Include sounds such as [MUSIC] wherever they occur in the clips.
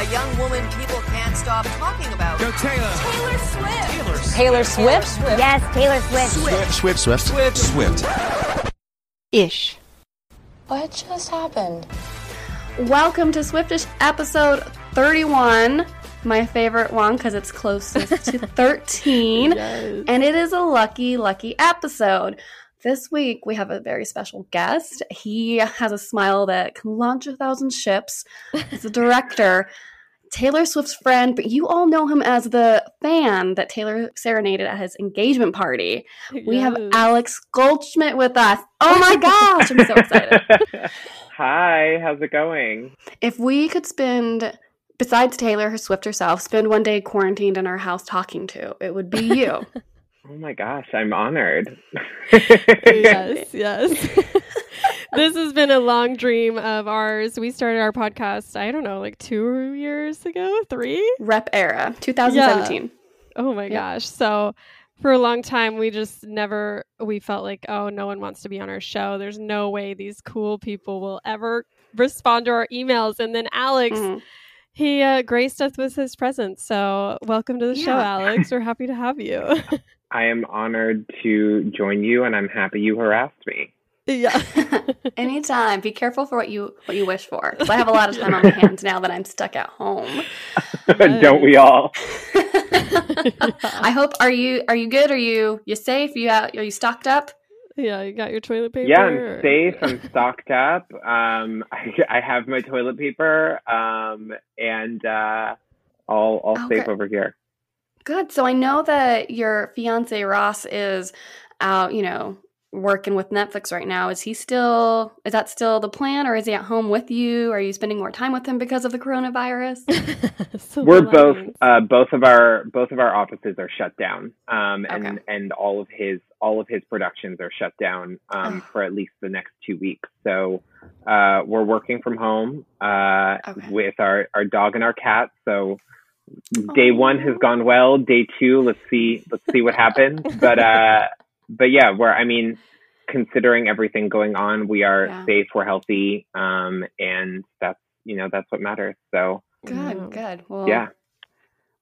A young woman people can't stop talking about. Go Taylor. Taylor Swift. Taylor. Taylor Swift? Yes, Taylor Swift. Swift, Swift, Swift, Swift. Ish. What just happened? Welcome to Swiftish episode 31. My favorite one because it's closest to [LAUGHS] 13. And it is a lucky, lucky episode. This week we have a very special guest. He has a smile that can launch a thousand ships. He's a director, Taylor Swift's friend, but you all know him as the fan that Taylor serenaded at his engagement party. We have Alex Goldschmidt with us. Oh my gosh, I'm so excited. [LAUGHS] Hi, how's it going? If we could spend, besides Taylor, her Swift herself, spend one day quarantined in our house talking to, it would be you. [LAUGHS] Oh my gosh, I'm honored. [LAUGHS] yes, yes. [LAUGHS] this has been a long dream of ours. We started our podcast, I don't know, like two years ago, three? Rep era, 2017. Oh my Yep. gosh. So for a long time we just never we felt like, oh, no one wants to be on our show. There's no way these cool people will ever respond to our emails. And then Alex Mhm. he uh, graced us with his presence. So welcome to the show, Alex. We're happy to have you. [LAUGHS] I am honored to join you and I'm happy you harassed me. yeah. [LAUGHS] Anytime. Be careful for what you what you wish for. 'Cause I have a lot of time on my [LAUGHS] hands now that I'm stuck at home. [LAUGHS] Don't we all? I hope are you are you good? Are you you safe? You out? Are you stocked up? Yeah, you got your toilet paper. Yeah, I'm safe. I'm stocked up. Um, I, I have my toilet paper, um, and uh, all all Oh, safe over here. Good. So I know that your fiance Ross is out. You know, working with Netflix right now. Is he still? Is that still the plan, or is he at home with you? Are you spending more time with him because of the coronavirus? [LAUGHS] So We're the both uh, both of our both of our offices are shut down, um, and Okay. and all of his all of his productions are shut down um, Ugh. for at least the next two weeks. So uh, we're working from home uh, Okay. with our our dog and our cat. So day one has gone well. Day two, let's see let's see what happens. [LAUGHS] but uh, but yeah, we're I mean, considering everything going on, we are Yeah. safe, we're healthy, um, and that's you know that's what matters. So Good. Wow. Good. Well, yeah.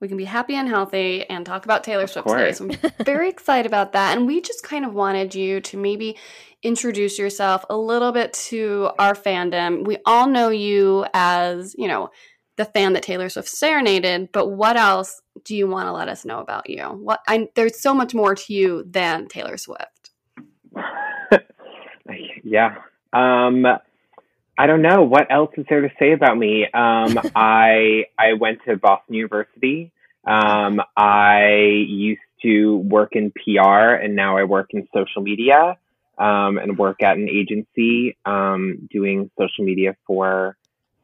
we can be happy and healthy and talk about Taylor Of Swift today. So I'm very [LAUGHS] excited about that. And we just kind of wanted you to maybe introduce yourself a little bit to our fandom. We all know you as, you know, the fan that Taylor Swift serenaded, but what else do you want to let us know about you? What I there's so much more to you than Taylor Swift. [LAUGHS] yeah. Um, I don't know what else is there to say about me. Um, [LAUGHS] I I went to Boston University. Um, I used to work in PR, and now I work in social media. Um, and work at an agency um, doing social media for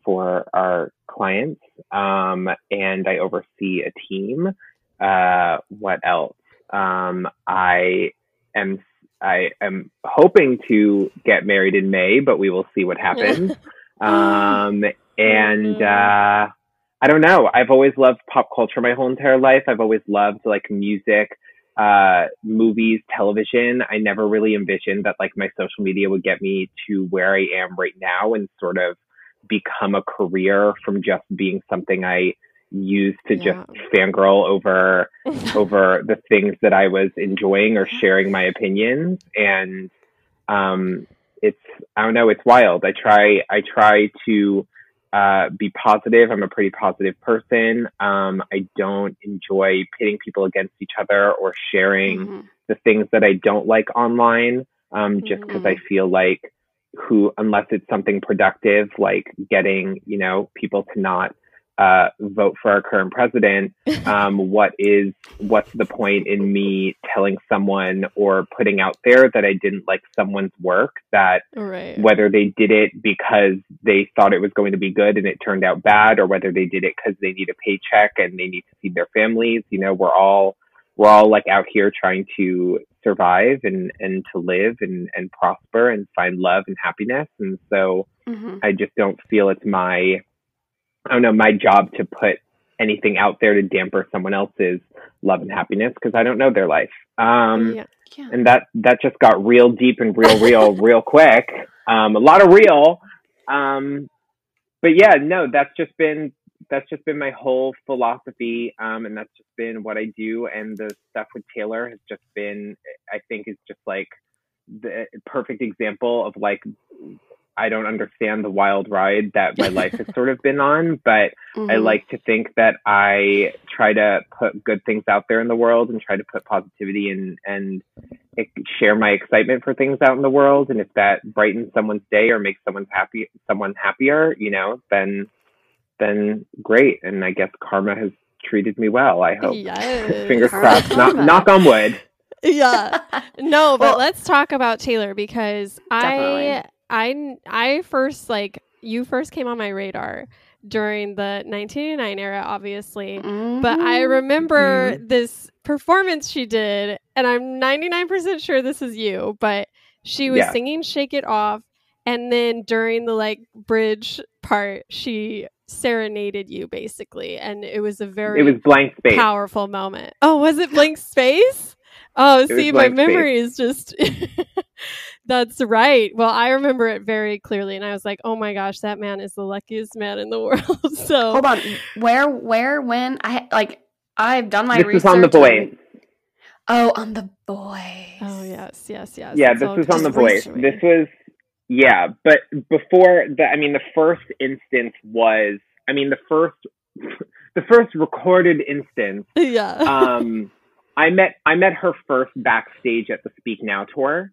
for our clients. Um, and I oversee a team. Uh, what else? Um, I am I am hoping to get married in May, but we will see what happens. [LAUGHS] um, and uh, I don't know. I've always loved pop culture my whole entire life. I've always loved like music, uh, movies, television. I never really envisioned that like my social media would get me to where I am right now and sort of become a career from just being something I used to just fangirl over [LAUGHS] over the things that I was enjoying or sharing my opinions. And um, it's I don't know, it's wild. I try I try to uh, be positive. I'm a pretty positive person. Um, I don't enjoy pitting people against each other or sharing Mhm. the things that I don't like online. Um, just because I feel like who unless it's something productive like getting you know people to not uh, vote for our current president, [LAUGHS] um, what is what's the point in me telling someone or putting out there that I didn't like someone's work that Right. whether they did it because they thought it was going to be good and it turned out bad, or whether they did it because they need a paycheck and they need to feed their families. You know, we're all we're all like out here trying to survive and and to live and and prosper and find love and happiness. And so Mhm. I just don't feel it's my I don't know my job to put anything out there to damper someone else's love and happiness because I don't know their life. Um, yeah. Yeah. and that that just got real deep and real real [LAUGHS] real quick um a lot of real um but yeah no that's just been that's just been my whole philosophy, um, and that's just been what I do. And the stuff with Taylor has just been, I think, is just like the perfect example of like I don't understand the wild ride that my [LAUGHS] life has sort of been on, but Mm-hmm. I like to think that I try to put good things out there in the world and try to put positivity and and share my excitement for things out in the world. And if that brightens someone's day or makes someone happy, someone happier, you know, then then great. And I guess karma has treated me well. I hope. Yes. Fingers crossed. Knock, knock on wood. yeah. [LAUGHS] No, but Well- let's talk about Taylor because Definitely. I I I first like you first came on my radar during the 1989 era obviously. But I Mhm. remember this performance she did and I'm 99% sure this is you, but she was Yeah. singing Shake It Off and then during the like bridge part she serenaded you basically and it was a very It was blank space. powerful moment. Oh, was it blank space? Oh, was see, my blank space. memory is just. [LAUGHS] That's right. Well, I remember it very clearly, and I was like, "Oh my gosh, that man is the luckiest man in the [LAUGHS] world." so, Hold on. Where, where, when? I like. I've done my this research. on the and- Oh, on the boys. Oh yes, yes, yes. yeah, It's this all was on the just voice. This was yeah, but before the I mean the first instance was I mean the first [LAUGHS] the first recorded instance [LAUGHS] yeah. um [LAUGHS] I met I met her first backstage at the Speak Now tour.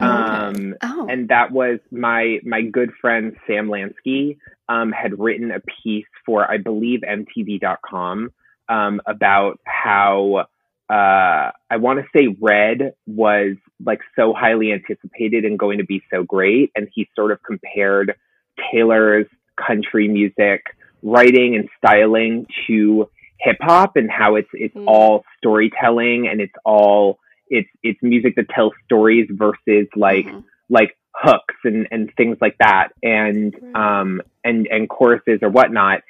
Oh, okay. Um Oh. and that was my my good friend Sam Lansky um, had written a piece for I believe MTV.com um, about how uh, I want to say Red was like so highly anticipated and going to be so great, and he sort of compared Taylor's country music writing and styling to hip hop and how it's it's Mm. all storytelling and it's all it's it's music that tells stories versus like Mhm. like hooks and and things like that and Right. um and and choruses or whatnot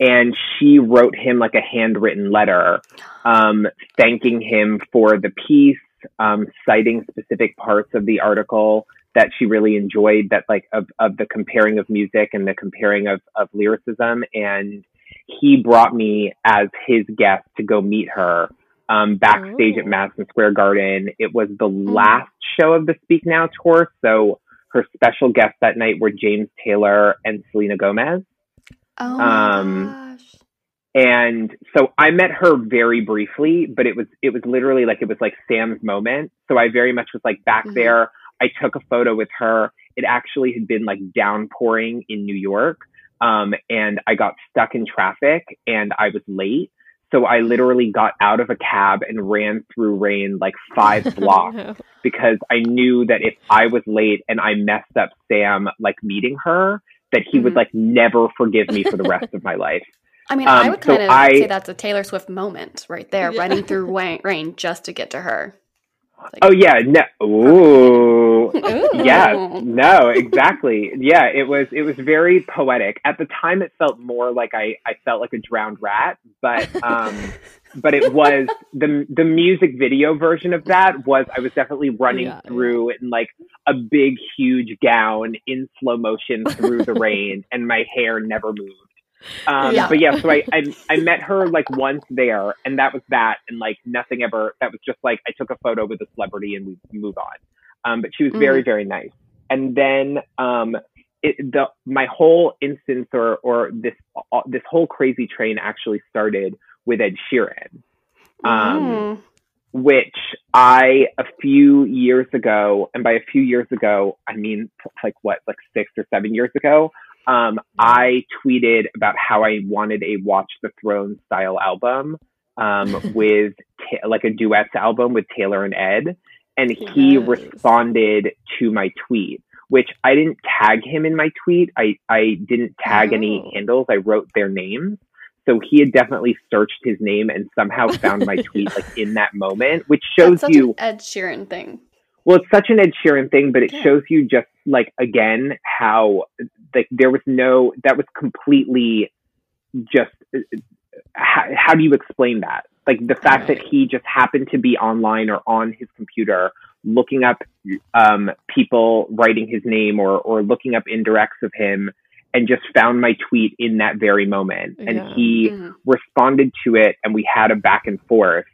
and she wrote him like a handwritten letter um thanking him for the piece um citing specific parts of the article that she really enjoyed that like of of the comparing of music and the comparing of of lyricism and he brought me as his guest to go meet her um, backstage at Madison Square Garden. It was the last show of the Speak Now tour, so her special guests that night were James Taylor and Selena Gomez. Oh um, gosh. And so I met her very briefly, but it was it was literally like it was like Sam's moment. So I very much was like back Mhm. there. I took a photo with her. It actually had been like downpouring in New York. Um, and I got stuck in traffic and I was late. So I literally got out of a cab and ran through rain like five [LAUGHS] blocks No. because I knew that if I was late and I messed up Sam like meeting her, that he would Mhm. like never forgive me for the rest of my life. [LAUGHS] I mean, I um, would so kind of I- say that's a Taylor Swift moment right there, Yeah. running through wa- rain just to get to her. Like, Oh yeah, no. Ooh. Yes. [LAUGHS] No, exactly. Yeah, it was it was very poetic. At the time it felt more like I I felt like a drowned rat, but um [LAUGHS] but it was the the music video version of that was I was definitely running Yeah, through in like a big huge gown in slow motion through the rain [LAUGHS] and my hair never moved. Um, Yeah. But yeah, so I, I I met her like once there, and that was that, and like nothing ever. That was just like I took a photo with a celebrity and we move on. Um, but she was very very nice. And then um, it, the my whole instance or or this uh, this whole crazy train actually started with Ed Sheeran. Um, Mm. which I a few years ago, and by a few years ago, I mean like what, like six or seven years ago, um, I tweeted about how I wanted a Watch the Throne style album um, [LAUGHS] with ta- like a duets album with Taylor and Ed, and he responded to my tweet. Which I didn't tag him in my tweet. I, I didn't tag any Oh. handles. I wrote their names. So he had definitely searched his name and somehow [LAUGHS] found my tweet like in that moment, which shows you an Ed Sheeran thing. well, it's such an Ed Sheeran thing, but it Yeah. shows you just like again how like there was no that was completely just uh, uh, how, how do you explain that? Like the fact that he just happened to be online or on his computer looking up um, people writing his name or or looking up indirects of him and just found my tweet in that very moment. And Yeah. he Mhm. responded to it and we had a back and forth.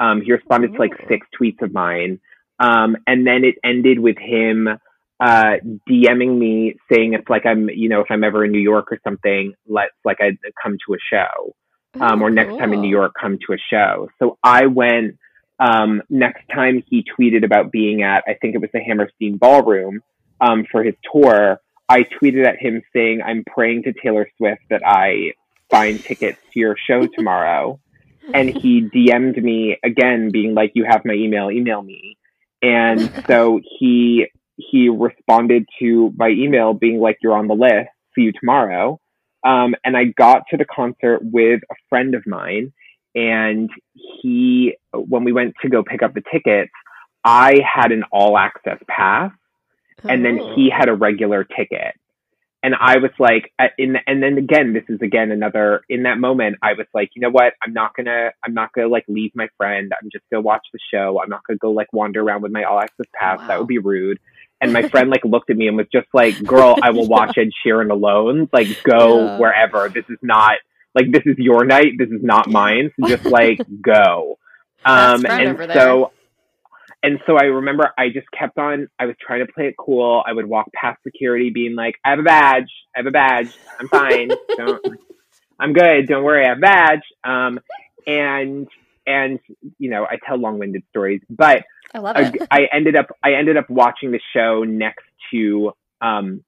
Um, he responded to like six tweets of mine. Um, and then it ended with him uh, DMing me saying if like I'm, you know, if I'm ever in New York or something, let's like I'd come to a show. Um, or Oh, next time in New. York, come to a show. So I went, um, next time he tweeted about being at, I think it was the Hammerstein Ballroom, um, for his tour. I tweeted at him saying, I'm praying to Taylor Swift that I find tickets to your show [LAUGHS] tomorrow. and he DM'd me again, being like, "You have my email. Email me." And [LAUGHS] so he he responded to my email, being like, "You're on the list. See you tomorrow." Um, and I got to the concert with a friend of mine, and he, when we went to go pick up the tickets, I had an all access pass, and then he Oh. had a regular ticket. And I was like, uh, in, and then again, this is again another, in that moment, I was like, you know what? I'm not gonna, I'm not gonna like leave my friend. I'm just gonna watch the show. I'm not gonna go like wander around with my all access pass. That would be rude. And my [LAUGHS] friend like looked at me and was just like, girl, I will [LAUGHS] watch Ed Sheeran alone. Like go Yeah. wherever. This is not, like, this is your night. This is not mine. So just [LAUGHS] like go. Um, and so, and so I remember I just kept on, I was trying to play it cool. I would walk past security being like, I have a badge. I have a badge. I'm fine. Don't, I'm good. Don't worry. I have a badge. Um, and, and, you know, I tell long winded stories, but I love it. I ended up, I ended up watching the show next to, um,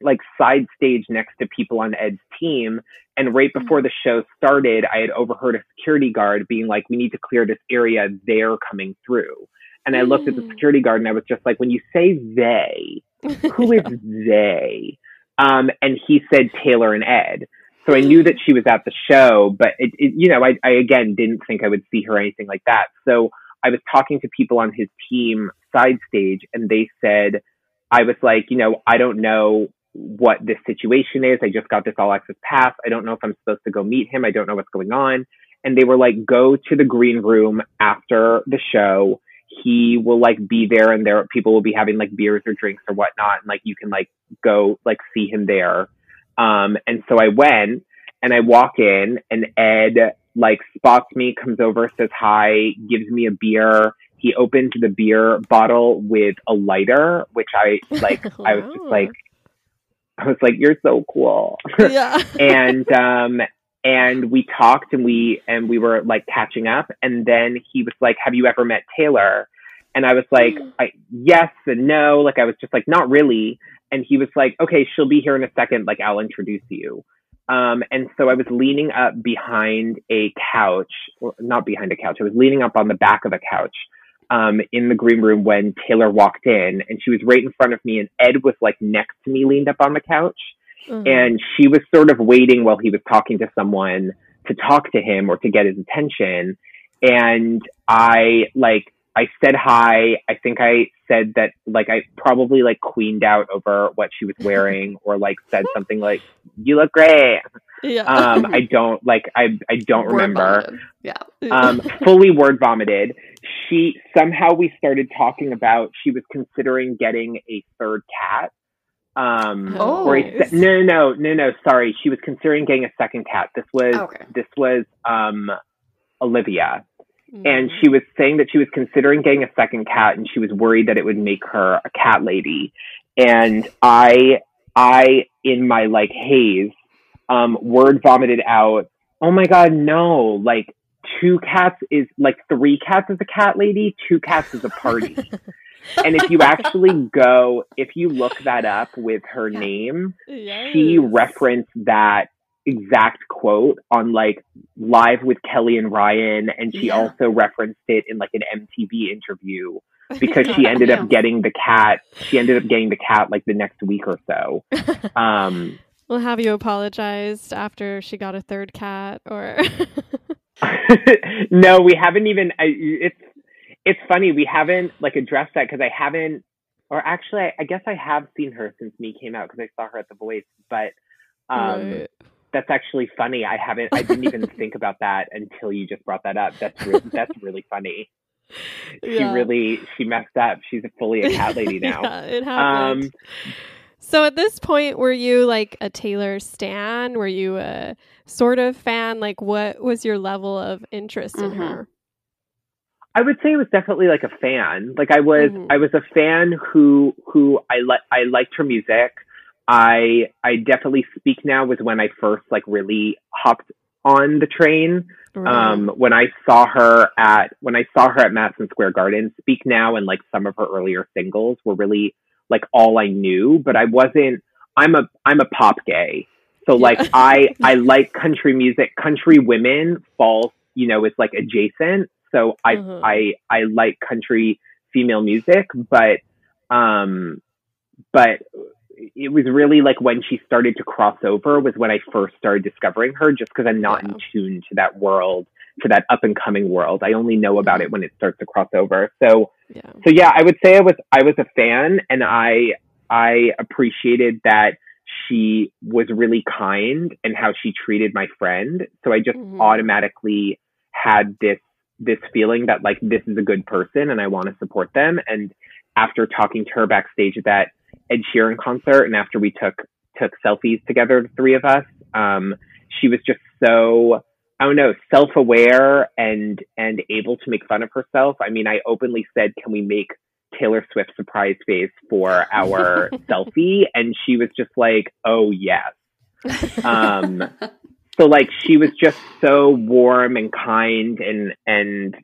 like side stage next to people on Ed's team. And right before the show started, I had overheard a security guard being like, we need to clear this area. They're coming through. And I looked at the Mm. security guard and I was just like, when you say they, [LAUGHS] who is they? Um, and he said Taylor and Ed. So I knew that she was at the show, but it, it you know, I, I again didn't think I would see her or anything like that. So I was talking to people on his team side stage and they said, I was like, you know, I don't know what this situation is. I just got this all access pass. I don't know if I'm supposed to go meet him. I don't know what's going on. And they were like, go to the green room after the show. He will like be there and there people will be having like beers or drinks or whatnot. And like you can like go like see him there. Um, and so I went and I walk in and Ed like spots me, comes over, says hi, gives me a beer. He opens the beer bottle with a lighter, which I like, [LAUGHS] I was just like, I was like, you're so cool. [LAUGHS] yeah. [LAUGHS] and, um, and we talked and we, and we were like catching up. And then he was like, have you ever met Taylor? And I was like, I, yes and no. Like, I was just like, not really. And he was like, okay, she'll be here in a second. Like, I'll introduce you. Um, and so I was leaning up behind a couch, or not behind a couch. I was leaning up on the back of a couch, um, in the green room when Taylor walked in and she was right in front of me and Ed was like next to me, leaned up on the couch Mhm. and she was sort of waiting while he was talking to someone to talk to him or to get his attention. And I like, I said hi. I think I said that like I probably like queened out over what she was [LAUGHS] wearing or like said something like, you look great. yeah. Um, I [LAUGHS] don't like, I, I don't Word remember vomited. Yeah. um, [LAUGHS] fully word vomited. She somehow we started talking about she was considering getting a third cat. Um, Oh. or a se- no, no, no, no. Sorry, she was considering getting a second cat. This was Okay. this was um, Olivia, And she was saying that she was considering getting a second cat, and she was worried that it would make her a cat lady. And I, I in my like haze, um, word vomited out. Oh my god, no! Like two cats is like three cats is a cat lady, two cats is a party. [LAUGHS] and if you actually go, if you look that up with her name, Yes. she referenced that exact quote on like live with Kelly and Ryan, and she Yeah. also referenced it in like an MTV interview [LAUGHS] because she ended Yeah. up getting the cat. She ended up getting the cat like the next week or so. [LAUGHS] Um, Well, have you apologized after she got a third cat or? [LAUGHS] no, we haven't even. I, it's it's funny we haven't like addressed that because I haven't, or actually, I, I guess I have seen her since me came out because I saw her at the Voice, but. Um, Right. That's actually funny. I haven't. I didn't even think about that until you just brought that up. That's re- [LAUGHS] that's really funny. She Yeah. really she messed up. She's fully a [LAUGHS] cat lady now. yeah, it happened. Um, So at this point, were you like a Taylor stan? Were you a sort of fan? Like, what was your level of interest in Mhm. her? I would say it was definitely like a fan. Like I was, Mhm. I was a fan who who I like. I liked her music. I I definitely speak now was when I first like really hopped on the train. Um, when I saw her at when I saw her at Madison Square Garden, Speak Now and like some of her earlier singles were really like all I knew. But I wasn't. I'm a I'm a pop gay, so like Yeah. I [LAUGHS] I like country music. Country women falls you know is like adjacent. So I Mhm. I I like country female music, but um, but it was really like when she started to cross over was when I first started discovering her just because I'm not Yeah. in tune to that world, to that up and coming world. I only know about it when it starts to cross over. So yeah. so yeah, I would say I was I was a fan and I I appreciated that she was really kind and how she treated my friend. So I just Mhm. automatically had this this feeling that like this is a good person and I want to support them. And after talking to her backstage at that Ed Sheeran concert and after we took took selfies together, the three of us, um, she was just so I don't know, self aware and and able to make fun of herself. I mean, I openly said, "Can we make Taylor Swift surprise face for our [LAUGHS] selfie?" And she was just like, "Oh yes." [LAUGHS] Um, so like she was just so warm and kind and and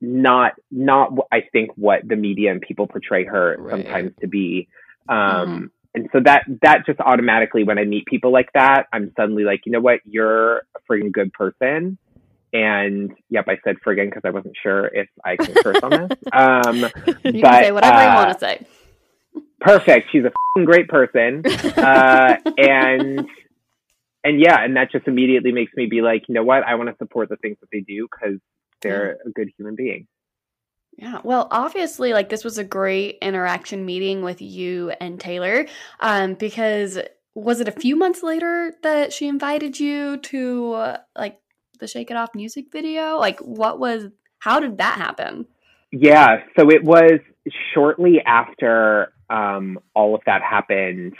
not not I think what the media and people portray her Right. sometimes to be. Um, And so that that just automatically when I meet people like that, I'm suddenly like, you know what, you're a friggin' good person. And yep, I said friggin' because I wasn't sure if I can curse on this. [LAUGHS] Um, You But, can say whatever you uh, want to say. perfect. She's a fing great person. Uh, and and yeah, and that just immediately makes me be like, you know what, I want to support the things that they do because they're a good human being. Yeah, well, obviously, like this was a great interaction meeting with you and Taylor, um, because was it a few months later that she invited you to uh, like the Shake It Off music video? Like, what was? How did that happen? Yeah, so it was shortly after um, all of that happened.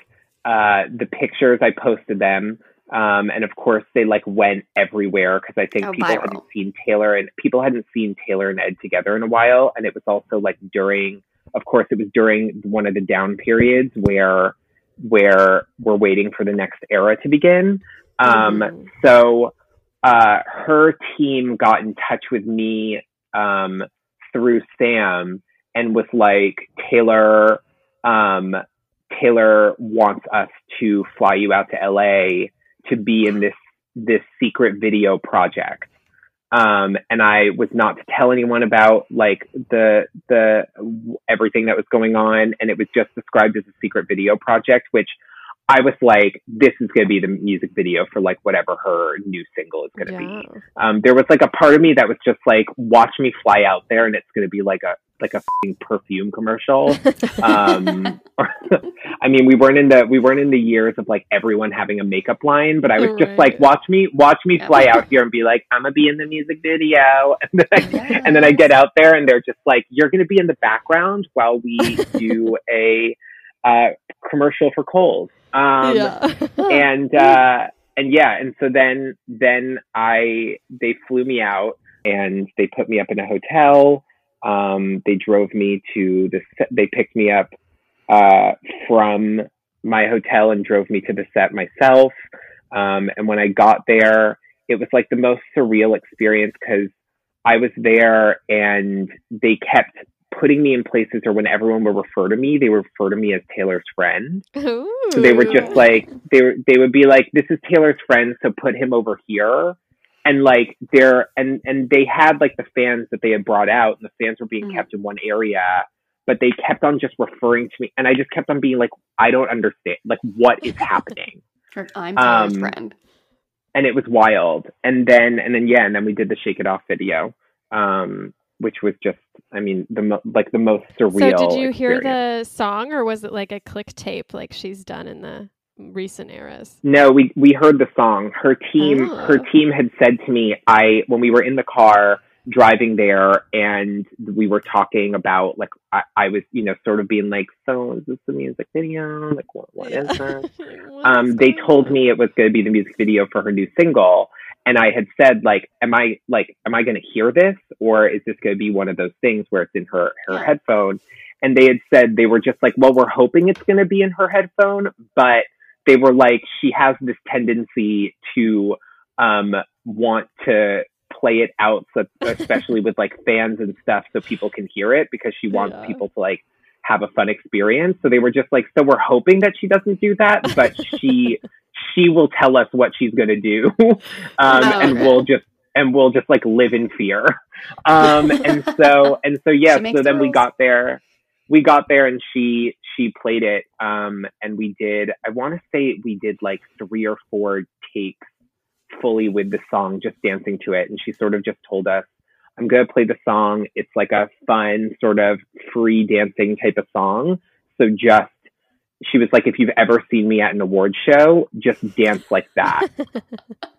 Uh, the pictures I posted them, um, and of course they like went everywhere because I think Oh, people viral. hadn't seen Taylor and people hadn't seen Taylor and Ed together in a while, and it was also like during, of course, it was during one of the down periods where where we're waiting for the next era to begin. Um, Mhm. so uh, her team got in touch with me um, through Sam and was like, Taylor, um, Taylor wants us to fly you out to LA to be in this this secret video project. Um, and I was not to tell anyone about like the the everything that was going on, and it was just described as a secret video project, which I was like, this is going to be the music video for like whatever her new single is going to Yeah. be um, there was like a part of me that was just like, watch me fly out there, and it's going to be like a like a fing perfume commercial. [LAUGHS] um, [LAUGHS] I mean, we weren't in the we weren't in the years of like everyone having a makeup line, but I was just like, watch me watch me Yeah. fly out here and be like, I'm gonna be in the music video, [LAUGHS] and then I, and then I get out there, and they're just like, you're gonna be in the background while we do a uh, commercial for Kohl's. Um, yeah. and uh and yeah and so then then i they flew me out and they put me up in a hotel um they drove me to the set they picked me up uh from my hotel and drove me to the set myself. Um and when i got there it was like the most surreal experience because i was there and they kept putting me in places or when everyone would refer to me they would refer to me as taylor's friend. So they were just like they were they would be like, This is Taylor's friend, so put him over here. And like they're and and they had like the fans that they had brought out and the fans were being Mhm. kept in one area, but they kept on just referring to me and I just kept on being like, I don't understand like what is [LAUGHS] happening. I'm Um, friend. and it was wild. And then and then yeah, and then we did the Shake It Off video. Um which was just I mean the mo- like the most surreal. So did you hear the song, or was it like a click tape, like she's done in the recent eras? No, we we heard the song. Her team Oh. her team had said to me, I when we were in the car, driving there and we were talking about like I, I was you know sort of being like so is this the music video like what, what is this [LAUGHS] um they told me it was going to be the music video for her new single and i had said like am i like am i going to hear this or is this going to be one of those things where it's in her her Yeah. headphone and they had said they were just like well we're hoping it's going to be in her headphone but they were like she has this tendency to um want to play it out so especially with like fans and stuff so people can hear it because she wants Yeah. people to like have a fun experience so they were just like so we're hoping that she doesn't do that but [LAUGHS] she she will tell us what she's going to do [LAUGHS] um Oh, and okay. we'll just and we'll just like live in fear um and so and so [LAUGHS] yeah so then we got there we got there and she she played it um and we did i want to say we did like three or four takes fully with the song just dancing to it and she sort of just told us i'm going to play the song. It's like a fun sort of free dancing type of song. So just she was like if you've ever seen me at an award show just dance like that [LAUGHS]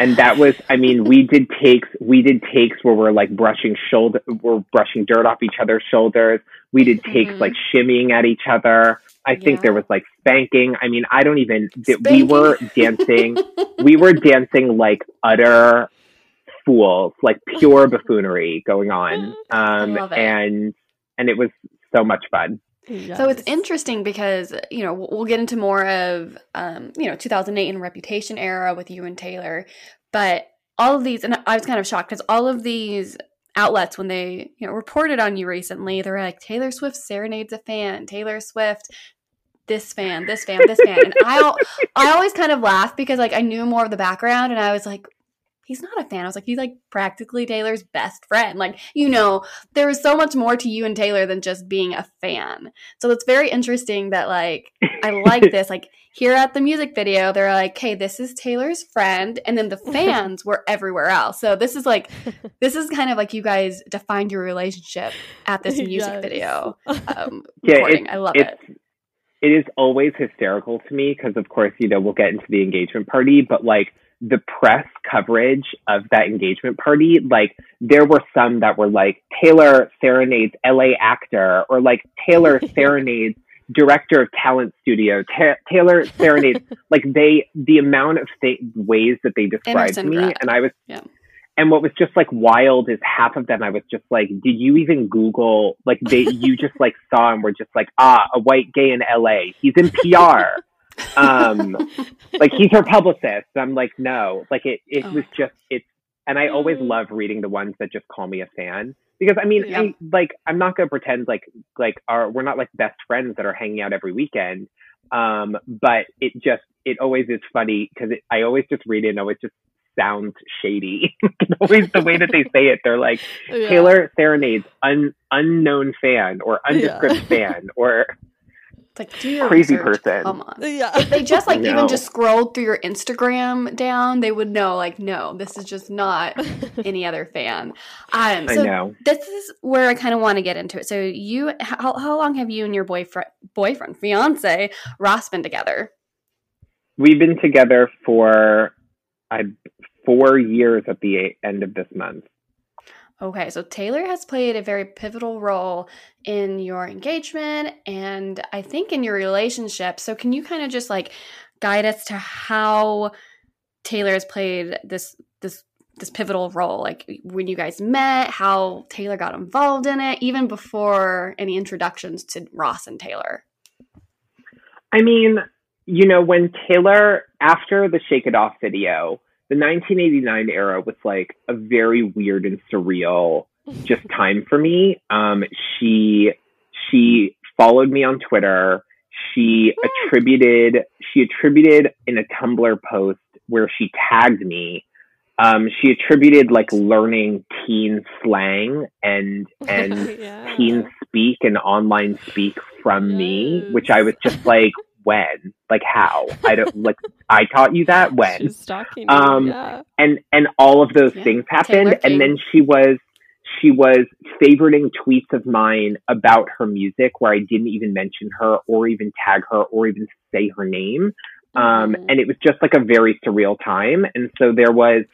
and that was i mean we did takes we did takes where we're like brushing shoulder we're brushing dirt off each other's shoulders. We did takes Mhm. like shimmying at each other. I think Yeah. there was like spanking. I mean i don't even th- we were dancing. We were [LAUGHS] dancing like utter fools like pure buffoonery going on. Um love it. and and it was so much fun So it's interesting because you know we'll we'll get into more of um, you know 2008 and Reputation era with you and Taylor, but all of these and I was kind of shocked because all of these outlets when they you know reported on you recently they were like Taylor Swift serenades a fan, Taylor Swift this fan, this fan, this fan, and I I always kind of laugh because like I knew more of the background and I was like. He's not a fan. I was like, he's like practically Taylor's best friend. Like, you know, there is so much more to you and Taylor than just being a fan. So it's very interesting that like I like [LAUGHS] this. Like here at the music video, they're like, "Hey, this is Taylor's friend," and then the [LAUGHS] fans were everywhere else. So this is like [LAUGHS] this is kind of like you guys defined your relationship at this music Yes. video um, Yeah, recording. I love it. it is always hysterical to me because of course you know we'll get into the engagement party but like the press coverage of that engagement party like there were some that were like taylor serenades la actor or like taylor [LAUGHS] serenades director of talent studio Ta- taylor serenades [LAUGHS] like they the amount of th- ways that they described me Grad. and i was Yeah. and what was just like wild is half of them I was just like, did you even Google like they you just like saw and were just like, ah, a white gay in LA. He's in PR. [LAUGHS] um like he's her publicist. I'm like, no. Like it it Oh was just it's and I always Mm. love reading the ones that just call me a fan. Because I mean, Yeah. I, like I'm not gonna pretend like like our we're not like best friends that are hanging out every weekend. Um, but it just it always is funny because I always just read it and always just sounds shady. [LAUGHS] always the way that they say it, they're like [LAUGHS] Yeah. Taylor serenades un, unknown fan or undescript [LAUGHS] fan or It's like do your Crazy research. person. Come on. Yeah. If they just like [LAUGHS] No. even just scrolled through your Instagram down, they would know like, no, this is just not [LAUGHS] any other fan. Um, I know. this is where I kind of want to get into it. So you, how, how long have you and your boyfriend, boyfriend, fiance, Ross been together? We've been together for I four years at the end of this month. Okay, so Taylor has played a very pivotal role in your engagement and I think in your relationship. So can you kind of just like guide us to how Taylor has played this this this pivotal role like when you guys met, how Taylor got involved in it even before any introductions to Ross and Taylor. I mean, you know, when Taylor after the Shake It Off video, the 1989 era was like a very weird and surreal [LAUGHS] just time for me. Um, she she followed me on Twitter. She attributed she attributed in a Tumblr post where she tagged me. Um, she attributed like learning teen slang and [LAUGHS] and yeah. teen speak and online speak from me, which I was just like, when, like how? I don't like. [LAUGHS] I taught you that when She's stalking you. Um, yeah. and and all of those Yeah, things happened and then she was she was favoriting tweets of mine about her music where i didn't even mention her or even tag her or even say her name um, Mhm. and it was just like a very surreal time and so there was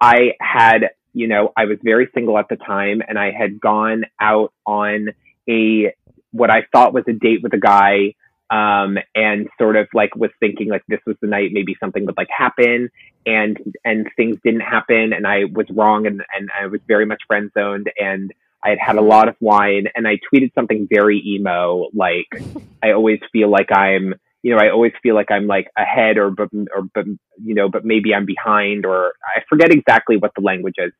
i had you know, I was very single at the time and I had gone out on a, what I thought was a date with a guy. Um, and sort of like was thinking like this was the night maybe something would like happen and, and things didn't happen and I was wrong and, and I was very much friend zoned and I had had a lot of wine and I tweeted something very emo, like I always feel like I'm, you know, I always feel like I'm like ahead or but or but you know, but maybe I'm behind or I forget exactly what the language is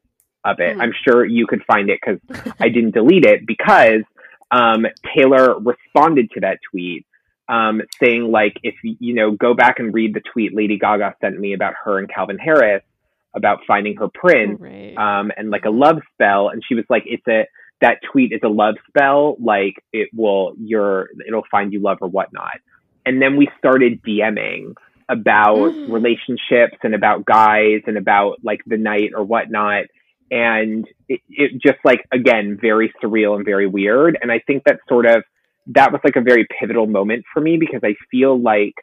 of it. Mm. I'm sure you could find it because [LAUGHS] I didn't delete it because um, Taylor responded to that tweet um, saying like if you know go back and read the tweet Lady Gaga sent me about her and Calvin Harris about finding her prince Right. um, and like a love spell. And she was like, it's a, that tweet is a love spell. Like it will, your, it'll find you love or whatnot. And then we started DMing about Mm. relationships and about guys and about like the night or whatnot. And it, it just like, again, very surreal and very weird. And I think that sort of, that was like a very pivotal moment for me because I feel like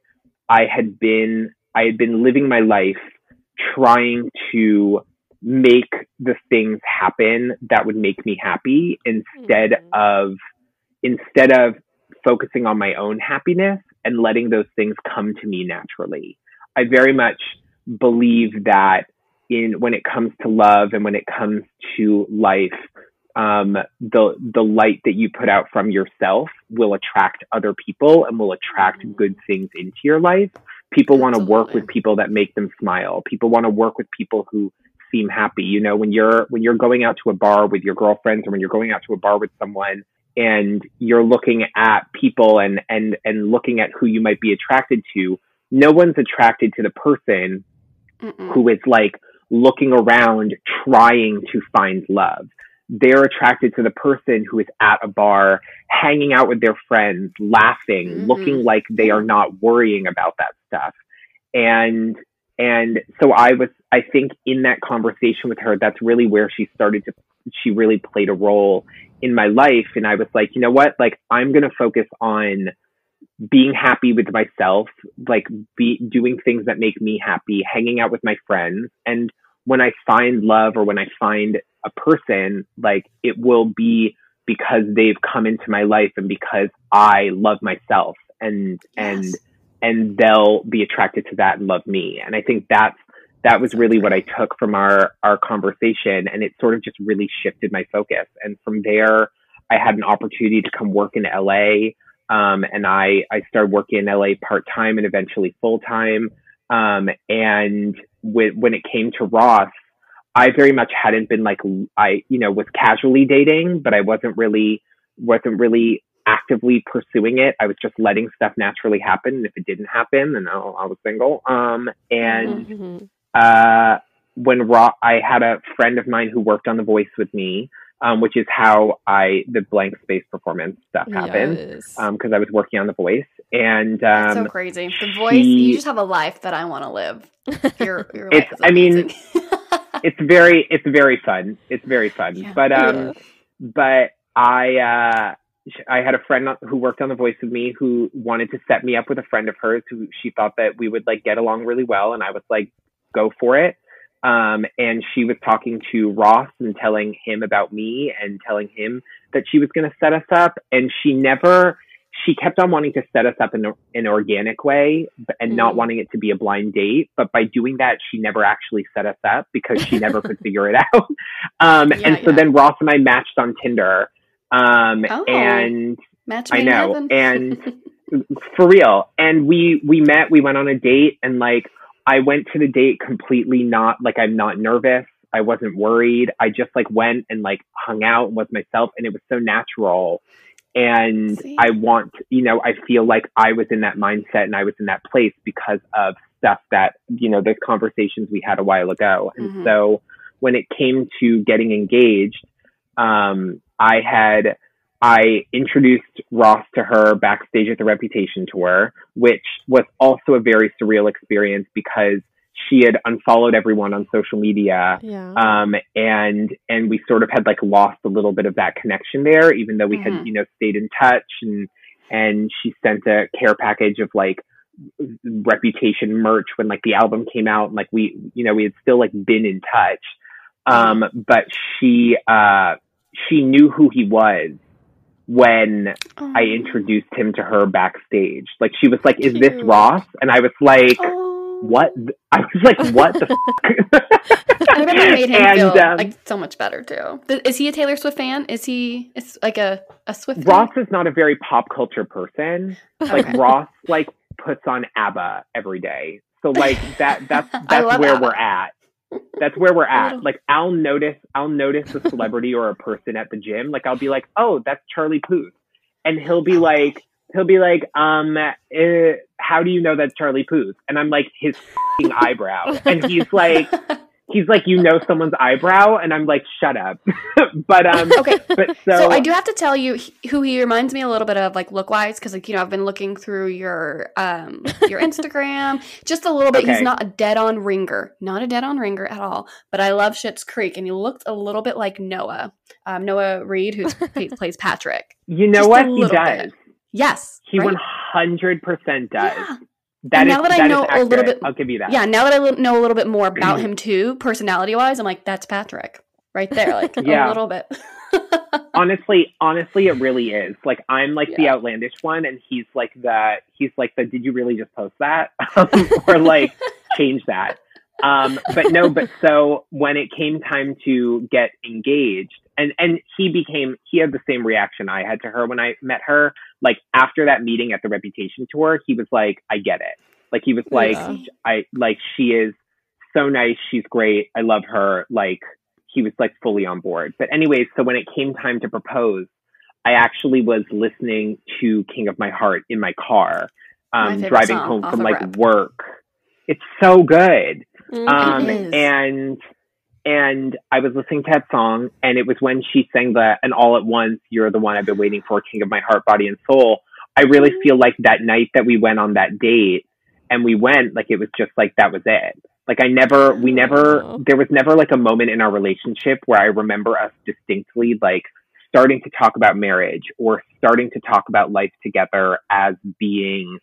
I had been, I had been living my life trying to make the things happen that would make me happy instead Mhm. of instead of focusing on my own happiness and letting those things come to me naturally. I very much believe that in when it comes to love and when it comes to life, um, the the light that you put out from yourself will attract other people and will attract Mhm. good things into your life. People want to work with people that make them smile. People want to work with people who seem happy. You know, when you're when you're going out to a bar with your girlfriends or when you're going out to a bar with someone and you're looking at people and and and looking at who you might be attracted to, no one's attracted to the person Mm-mm. who is like looking around trying to find love. They're attracted to the person who is at a bar, hanging out with their friends, laughing, Mhm. looking like they are not worrying about that stuff. And and so I was I think in that conversation with her, that's really where she started to she really played a role in my life. And I was like, you know what? Like I'm gonna focus on being happy with myself, like be doing things that make me happy, hanging out with my friends. And when I find love or when I find a person, like it will be because they've come into my life and because I love myself and and and they'll be attracted to that and love me. And I think that's that was really what I took from our our conversation and it sort of just really shifted my focus. And from there I had an opportunity to come work in LA um, and I, I started working in LA part time and eventually full time. Um, and when, when it came to Ross, I very much hadn't been like, I, you know, was casually dating, but I wasn't really, wasn't really actively pursuing it. I was just letting stuff naturally happen. And if it didn't happen, then I, I was single. Um, and, Mhm. uh, when Ross, I had a friend of mine who worked on The Voice with me, um, which is how I the blank space performance stuff happened Yes. because I was working on The Voice, and um, so crazy. The voice, you just have a life that I want to live. [LAUGHS] Your, your It's- life is I mean, [LAUGHS] it's very it's very fun. It's very fun, Yeah. but um, Yeah. but I uh, I had a friend who worked on The Voice with me who wanted to set me up with a friend of hers who she thought that we would like get along really well, and I was like, go for it. Um, and she was talking to Ross and telling him about me and telling him that she was going to set us up, and she never. She kept on wanting to set us up in an organic way and not Mm. wanting it to be a blind date. But by doing that, she never actually set us up because she never could [LAUGHS] figure it out. Um, Yeah, and so yeah. then Ross and I matched on Tinder. Um, Oh. and Match I know, and- [LAUGHS] for real. And we we met, we went on a date, and like I went to the date completely not like I'm not nervous. I wasn't worried. I just like went and like hung out and was myself, and it was so natural. And See? I want, you know, I feel like I was in that mindset and I was in that place because of stuff that, you know, the conversations we had a while ago. And Mhm. so when it came to getting engaged, um, I had I introduced Ross to her backstage at the Reputation tour, which was also a very surreal experience because she had unfollowed everyone on social media. yeah. Um, and, and we sort of had like lost a little bit of that connection there, even though we Mhm. had, you know, stayed in touch and, and she sent a care package of like reputation merch when like the album came out and like we, you know, we had still like been in touch. Um, but she uh, she knew who he was when Oh. I introduced him to her backstage. Like she was like, "Is this Ross?" And I was like, Oh. "What?" I was like, "What the?" I bet that made him and feel um, like so much better too. Is he a Taylor Swift fan? Is he? It's like a a Swift. Ross is not a very pop culture person. Like Okay. Ross, like puts on ABBA every day. So like that that's [LAUGHS] that's where ABBA. we're at. That's where we're at. Like I'll notice I'll notice a celebrity or a person at the gym. Like I'll be like, oh, that's Charlie Puth, and he'll be like. He'll be like, um, eh, how do you know that's Charlie Puth? And I'm like, his fing eyebrow. And he's like, [LAUGHS] he's like, you know someone's eyebrow? And I'm like, shut up. [LAUGHS] but um, [LAUGHS] Okay. but so, So, I do have to tell you who he reminds me a little bit of, like look wise, because like you know I've been looking through your um your [LAUGHS] Instagram just a little bit. He's not a dead on ringer, not a dead on ringer at all. But I love Schitt's Creek, and he looked a little bit like Noah, um, Noah Reid, who plays Patrick. you know just what he does? bit. Yes, He one hundred percent does. Yeah. That And is now that I know a little bit- I'll give you that. Yeah, now that I know a little bit more about him too, personality wise, I'm like, that's Patrick right there, like Yeah. a little bit. [LAUGHS] honestly, honestly, it really is. Like I'm like the outlandish one, and he's like the he's like the. Did you really just post that? [LAUGHS] Um, or like [LAUGHS] change that? Um, but no, but so when it came time to get engaged, and and he became he had the same reaction I had to her when I met her. Like after that meeting at the Reputation tour, he was like, "I get it." Like he was like, Yeah. "I like she is so nice. She's great. I love her." Like he was like fully on board. But anyways, so when it came time to propose, I actually was listening to King of My Heart in my car, um, favorite driving home from like Rep. work. It's so good. Mhm. Um, and and I was listening to that song, and it was when she sang the "And All at Once, You're the One I've Been Waiting for, King of My Heart, Body and Soul." I really mm-hmm. feel like that night that we went on that date, and we went like it was just like that was it. Like I never, we never, oh. there was never like a moment in our relationship where I remember us distinctly like starting to talk about marriage or starting to talk about life together as being,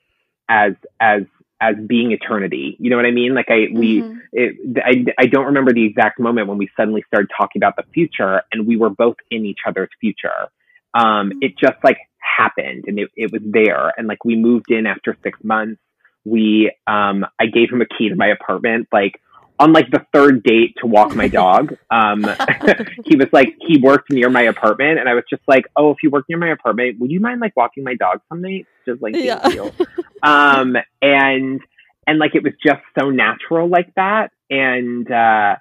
as as as being eternity. You know what I mean? Like I we Mhm. it, I, I don't remember the exact moment when we suddenly started talking about the future and we were both in each other's future. Um, it just like happened and it, it was there. And like we moved in after six months. We, um, I gave him a key to my apartment, like on like the third date to walk my [LAUGHS] dog. Um, [LAUGHS] he was like, he worked near my apartment and I was just like, oh, if you work near my apartment, would you mind like walking my dog some nights? Just like, Yeah. um and and like it was just so natural like that and uh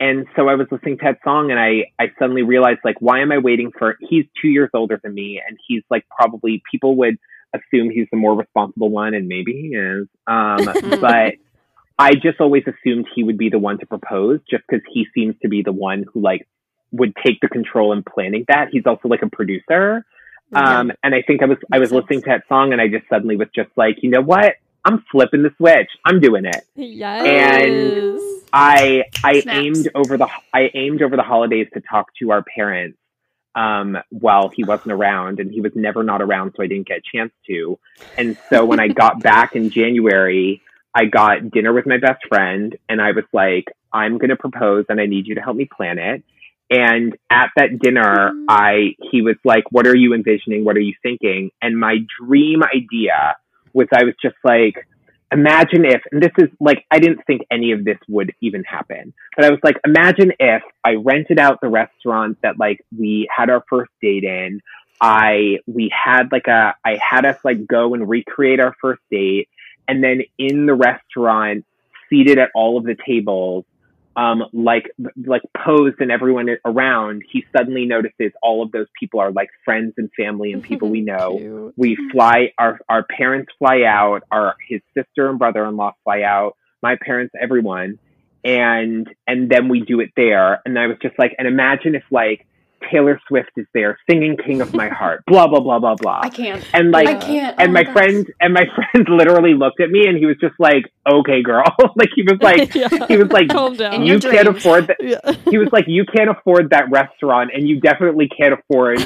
and so I was listening to that song and I I suddenly realized like why am I waiting for he's 2 years older than me and he's like probably people would assume he's the more responsible one and maybe he is um [LAUGHS] but I just always assumed he would be the one to propose just cuz he seems to be the one who like would take the control in planning that he's also like a producer um, and I think I was I was listening to that song and I just suddenly was just like, you know what? I'm flipping the switch. I'm doing it. Yes. I I Snaps. aimed over the I aimed over the holidays to talk to our parents um, while he wasn't around, and he was never not around, so I didn't get a chance to. And so when I [LAUGHS] got back in January, I got dinner with my best friend, and I was like, I'm going to propose, and I need you to help me plan it. And at that dinner, mm-hmm. I he was like, "What are you envisioning? What are you thinking?" And my dream idea was, I was just like, imagine if, and this is like, I didn't think any of this would even happen, but I was like, imagine if I rented out the restaurant that like we had our first date in. I, we had like a, I had us like go and recreate our first date. And then in the restaurant, seated at all of the tables, um, like, like posed and everyone around, he suddenly notices all of those people are like friends and family and people we [LAUGHS] know Cute. we fly our our parents fly out our his sister and brother-in-law fly out my parents everyone and and then we do it there and i was just like and imagine if like taylor swift is there singing king of my heart [LAUGHS] blah blah blah blah blah I can't. and like I can't. and Oh my gosh. friend and my [LAUGHS] friend literally looked at me and he was just like okay girl [LAUGHS] like he was like Yeah. he was like calm down. You can't dreams. afford that yeah. he was like, "You can't afford that restaurant, and you definitely can't afford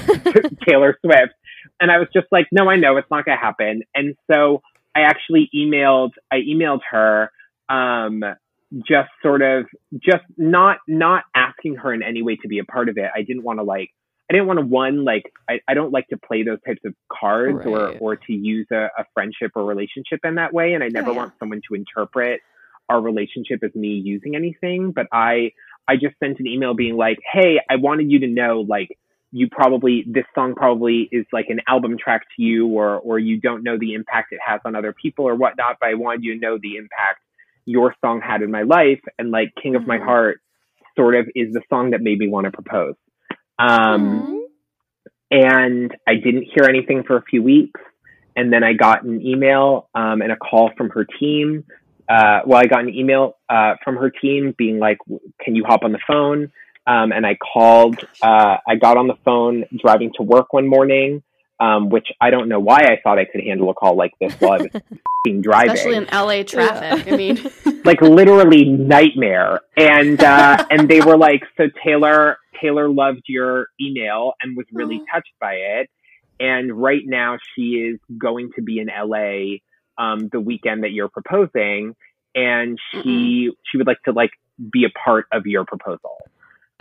Taylor Swift." And I was just like, "No, I know it's not going to happen." And so I actually emailed, I emailed her, um, just sort of just not not asking her in any way to be a part of it. I didn't want to like I didn't want to one like I, I don't like to play those types of cards or or to use a, a friendship or relationship in that way. And I never yeah. want someone to interpret our relationship as me using anything. But I I just sent an email being like, Hey, I wanted you to know like you probably this song probably is like an album track to you or or you don't know the impact it has on other people or whatnot, but I wanted you to know the impact your song had in my life and like King of My Mhm. Heart sort of is the song that made me want to propose. Um Mhm. and I didn't hear anything for a few weeks. And then I got an email um, and a call from her team. Uh, well, I got an email uh, from her team being like, "Can you hop on the phone?" Um, and I called. Uh, I got on the phone driving to work one morning, um, which I don't know why I thought I could handle a call like this while I was [LAUGHS] f***ing driving Especially in LA traffic. I mean, [LAUGHS] like literally nightmare. And uh, [LAUGHS] and they were like, so Taylor Taylor loved your email and was really touched by it. And right now she is going to be in LA um, the weekend that you're proposing, and she she would like to like be a part of your proposal.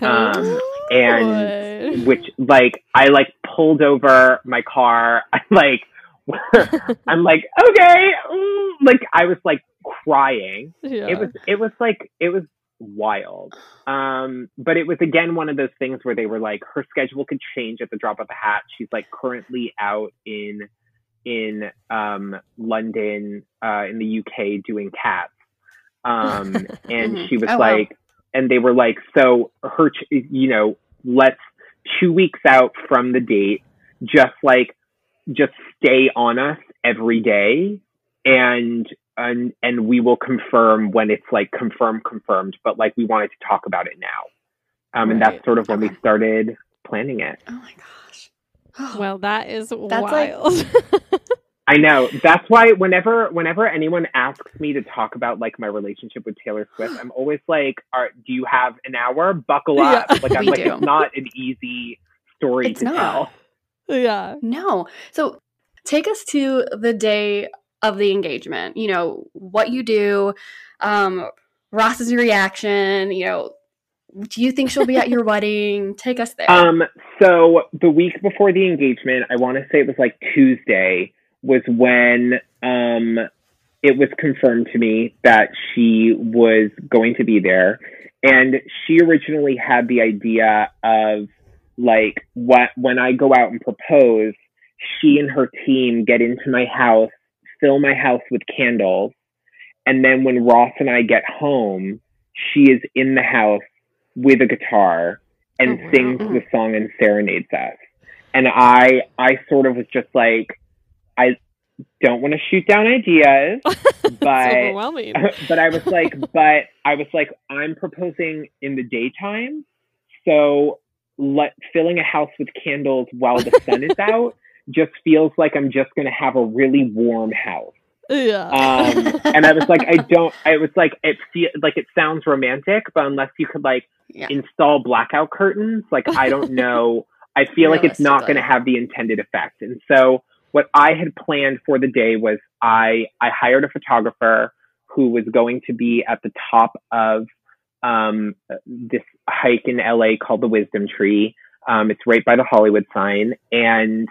Um, Oh, and which like I like pulled over my car. [LAUGHS] I like [LAUGHS] I'm like okay, mm, like I was like crying yeah. it was it was like it was wild um but it was again one of those things where they were like her schedule could change at the drop of a hat she's like currently out in in um london uh in the uk doing cats um [LAUGHS] and Mhm. she was Oh, wow. Like and they were like so her ch- you know let's two weeks out from the date just like just stay on us every day and and and we will confirm when it's like confirmed confirmed but like we wanted to talk about it now. Um and that's sort of when we started planning it. Oh my gosh. well, that is That's like- wild. [LAUGHS] i know that's why whenever whenever anyone asks me to talk about like my relationship with taylor swift i'm always like Are, do you have an hour buckle up Yeah. like [LAUGHS] i'm like do. it's not an easy story It's to not. tell yeah. No. So take us to the day of the engagement. You know, what you do, um, Ross's reaction, you know, do you think she'll be at your [LAUGHS] wedding? Take us there. Um, so the week before the engagement, I want to say it was like Tuesday, was when um, it was confirmed to me that she was going to be there. And she originally had the idea of like what when I go out and propose, she and her team get into my house, fill my house with candles, and then when Ross and I get home, she is in the house with a guitar and Oh, wow. sings the song and serenades us. And I I sort of was just like I don't want to shoot down ideas, [LAUGHS] It's but overwhelming. [LAUGHS] but I was like, [LAUGHS] but I was like, I'm proposing in the daytime, so let filling a house with candles while the sun is out just feels like I'm just gonna have a really warm house. yeah. Um, and I was like, I don't. I was like, it feel like it sounds romantic, but unless you could like yeah. install blackout curtains, like I don't know. I feel like it's not going to have the intended effect. And so what I had planned for the day was I I hired a photographer who was going to be at the top of um, this hike in LA called the Wisdom Tree. Um, it's right by the Hollywood sign, and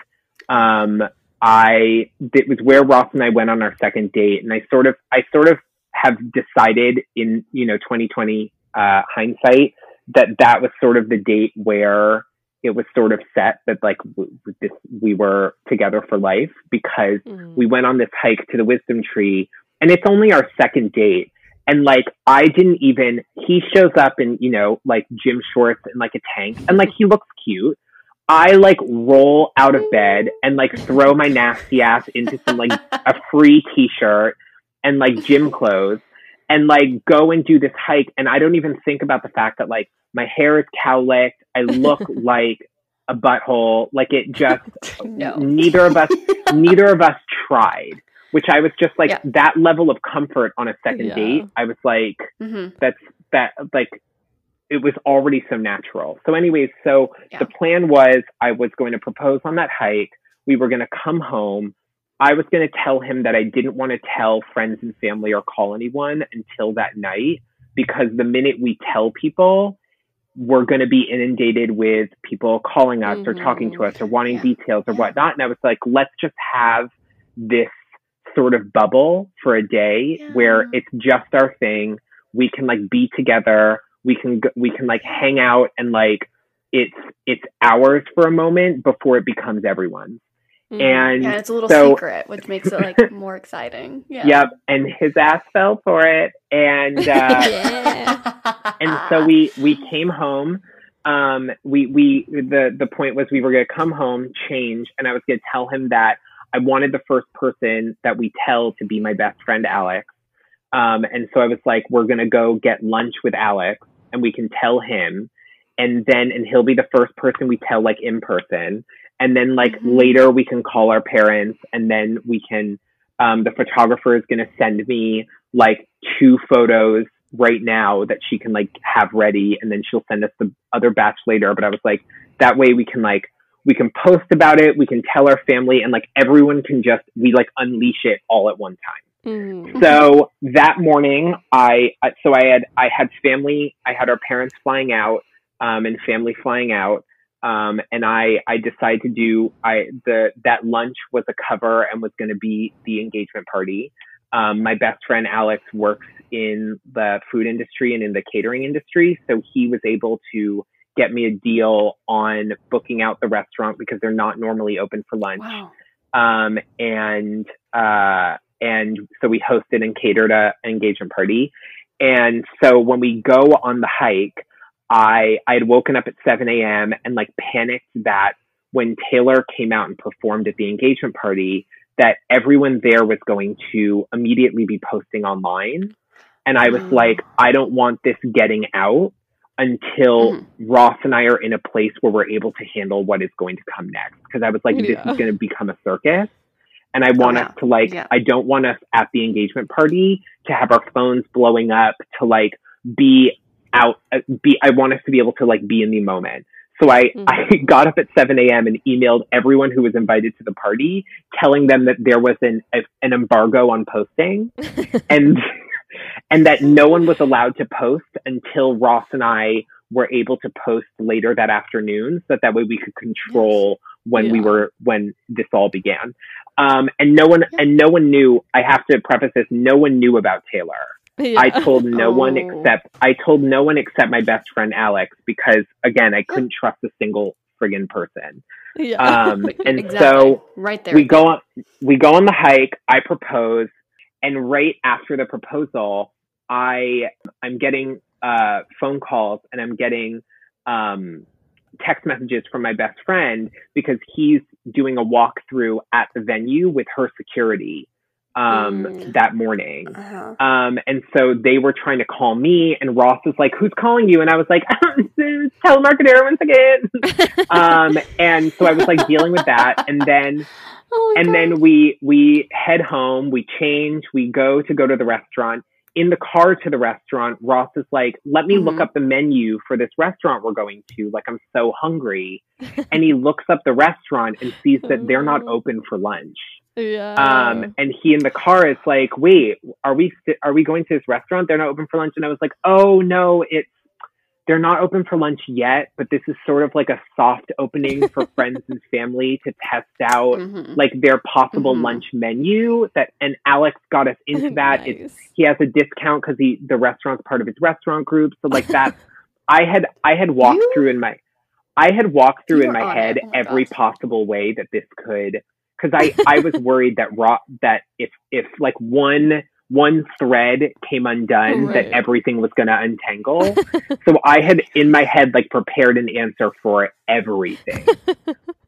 um, I it was where Ross and I went on our second date, and I sort of I sort of have decided in you know 2020 uh, hindsight that that was sort of the date where it was sort of set that like w- this we were together for life because Mhm. we went on this hike to the wisdom tree and it's only our second date. And like i didn't even he shows up in you know like gym shorts and like a tank and like he looks cute. I like roll out of bed and like throw my nasty ass into some like [LAUGHS] a free t-shirt and like gym clothes and like go and do this hike and i don't even think about the fact that like my hair is cowlicked i look [LAUGHS] like a butthole like it just [LAUGHS] no. neither of us [LAUGHS] neither of us tried which i was just like Yeah. that level of comfort on a second Yeah. date i was like hmm that's that like it was already so natural so anyways so Yeah. the plan was i was going to propose on that hike we were going to come home i was going to tell him that i didn't want to tell friends and family or call anyone until that night because the minute we tell people, we're going to be inundated with people calling us or talking to mm-hmm. us or wanting details or whatnot. And I was like, let's just have this sort of bubble for a day where it's just our thing. We can like be together. We can we can like hang out and like it's it's ours for a moment before it becomes everyone's. Mm. And Yeah, it's a little so, secret, which makes it like [LAUGHS] more exciting. Yeah. Yep, and his ass fell for it, and [LAUGHS] uh, Yeah. and so we we came home. Um, we we the the point was we were gonna come home, change, and I was gonna tell him that I wanted the first person that we tell to be my best friend Alex. Um, and so I was like, we're gonna go get lunch with Alex, and we can tell him, and then and he'll be the first person we tell like in person, and then like Mhm. later we can call our parents, and then we can. Um, the photographer is gonna send me like two photos right now that she can like have ready and then she'll send us the other batch later but i was like that way we can like we can post about it we can tell our family and like everyone can just we like unleash it all at one time Mm. so that morning i uh, so i had i had family i had our parents flying out um, and family flying out um, and i i decided to do i the that lunch was a cover and was going to be the engagement party um, my best friend alex works in the food industry and in the catering industry so he was able to get me a deal on booking out the restaurant because they're not normally open for lunch Wow. um, and uh, and so we hosted and catered a engagement party. And so when we go on the hike, I I had woken up at 7 a.m. and like panicked that when Taylor came out and performed at the engagement party, that everyone there was going to immediately be posting online. And I was Mm. like, I don't want this getting out until Mhm. Ross and I are in a place where we're able to handle what is going to come next. Because I was like, this is going to become a circus. And I want Oh, yeah. us to like, Yeah. I don't want us at the engagement party to have our phones blowing up to like be out, uh, be, I want us to be able to like be in the moment. So I, Mhm. I [LAUGHS] got up at 7 a.m. and emailed everyone who was invited to the party, telling them that there was an, a, an embargo on posting [LAUGHS] and and that no one was allowed to post until Ross and I were able to post later that afternoon, so that that way we could control when we were when this all began. Um, and no one and no one knew. I have to preface this: no one knew about Taylor. Yeah. I told no one Oh. except I told no one except my best friend Alex because again I couldn't trust a single friggin' person. yeah. Um, [LAUGHS] and Exactly. so right there. we go on we go on the hike i propose and right after the proposal i i'm getting uh phone calls and i'm getting um text messages from my best friend because he's doing a walkthrough at the venue with her security um Mm. that morning Uh-huh. um, and so they were trying to call me, and Ross was like, "Who's calling you?" And I was like, [LAUGHS] "Telemarketer once again." [LAUGHS] um, and so I was like dealing with that, and then [LAUGHS] Oh and God. then we we head home, we change, we go to go to the restaurant. In the car to the restaurant, Ross is like, "Let me look Mhm. up the menu for this restaurant we're going to. Like, I'm so hungry." and he looks up the restaurant and sees that they're not Oh. open for lunch. Yeah. Um, and he in the car is like, "Wait, are we st- are we going to this restaurant? They're not open for lunch." And I was like, "Oh no, it's they're not open for lunch yet, but this is sort of like a soft opening for [LAUGHS] friends and family to test out Mhm. like their possible Mhm. lunch menu." That and Alex got us into [LAUGHS] that. It's he has a discount because he the restaurant's part of his restaurant group. So like that, [LAUGHS] I had I had walked You- through in my I had walked through You in my head. Oh my every gosh. possible way that this could because I I was [LAUGHS] worried that raw that if if like one one thread came undone that everything was going to untangle. [LAUGHS] so I had in my head like prepared an answer for everything. [LAUGHS]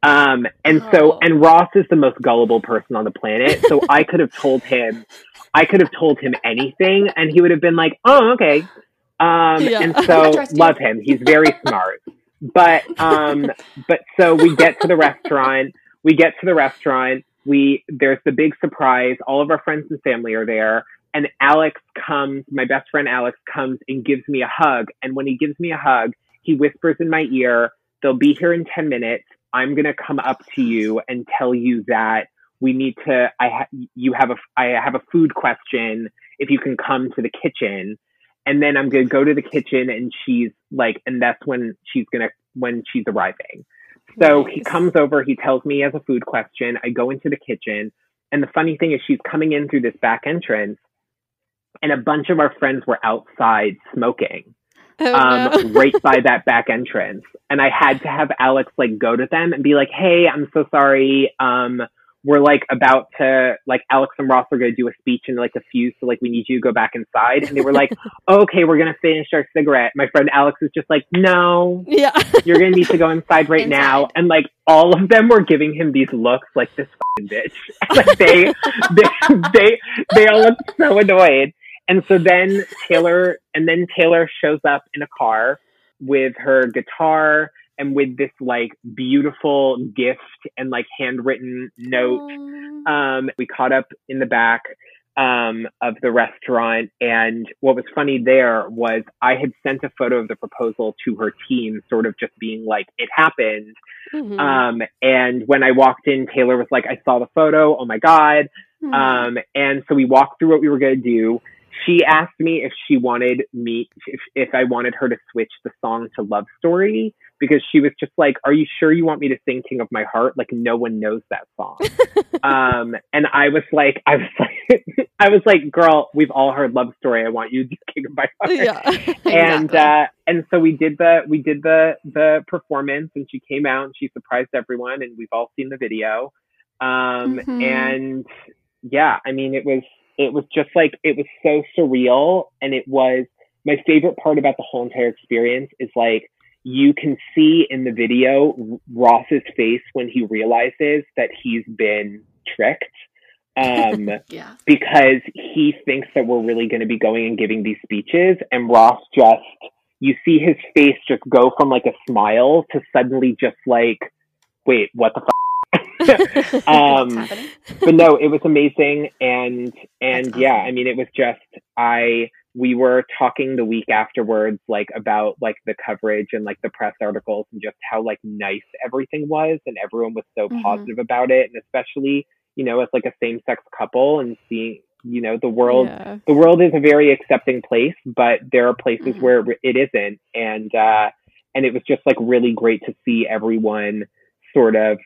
Um, and so, Oh. and Ross is the most gullible person on the planet. So I could have told him, I could have told him anything, and he would have been like, "Oh, okay." Um, Yeah. and so love him. He's very smart. But um, but so we get to the restaurant. We get to the restaurant. We there's the big surprise. All of our friends and family are there. And Alex comes, my best friend Alex comes and gives me a hug. And when he gives me a hug, he whispers in my ear, they'll be here in 10 minutes. I'm going to come up to you and tell you that we need to, I ha- you have a, I have a food question if you can come to the kitchen. and then I'm gonna go to the kitchen, and she's like, and that's when she's gonna when she's arriving. So he comes over, he tells me he has a food question. I go into the kitchen, and the funny thing is, she's coming in through this back entrance, and a bunch of our friends were outside smoking Oh, um, no. [LAUGHS] right by that back entrance. And I had to have Alex like go to them and be like, "Hey, I'm so sorry. Um, we're like about to like Alex and Ross are going to do a speech in like a few, so like we need you to go back inside." And they were like, [LAUGHS] "Okay, we're going to finish our cigarette." My friend Alex is just like, "No, yeah. [LAUGHS] you're going to need to go inside right now." And like all of them were giving him these looks like this fucking bitch. [LAUGHS] like they, they, they, they all looked so annoyed. And so then Taylor, and then Taylor shows up in a car with her guitar and with this like beautiful gift and like handwritten note. Um, we caught up in the back um, of the restaurant, and what was funny there was I had sent a photo of the proposal to her team, sort of just being like, "It happened." Mhm. Um, and when I walked in, Taylor was like, "I saw the photo. Oh my god!" Hmm. Um, and so we walked through what we were going to do. She asked me if she wanted me, if, if I wanted her to switch the song to Love Story because she was just like, Are you sure you want me to sing King of My Heart? Like, no one knows that song. [LAUGHS] um, and I was like, I was like, [LAUGHS] I was like, Girl, we've all heard Love Story. I want you to do King of My Heart yeah. [LAUGHS] and uh and so we did the we did the the performance and she came out and she surprised everyone and we've all seen the video um Mhm. and yeah i mean it was it was just like it was so surreal and it was my favorite part about the whole entire experience is like you can see in the video ross's face when he realizes that he's been tricked um [LAUGHS] yeah. because he thinks that we're really going to be going and giving these speeches and Ross just you see his face just go from like a smile to suddenly just like wait what the fuck [LAUGHS] um but no it was amazing and and That's yeah awesome. i mean it was just i we were talking the week afterwards like about like the coverage and like the press articles and just how like nice everything was and everyone was so Mhm. positive about it and especially you know as like a same sex couple and seeing you know the world Yeah. the world is a very accepting place, but there are places Mhm. where it isn't, and uh, and it was just like really great to see everyone sort of,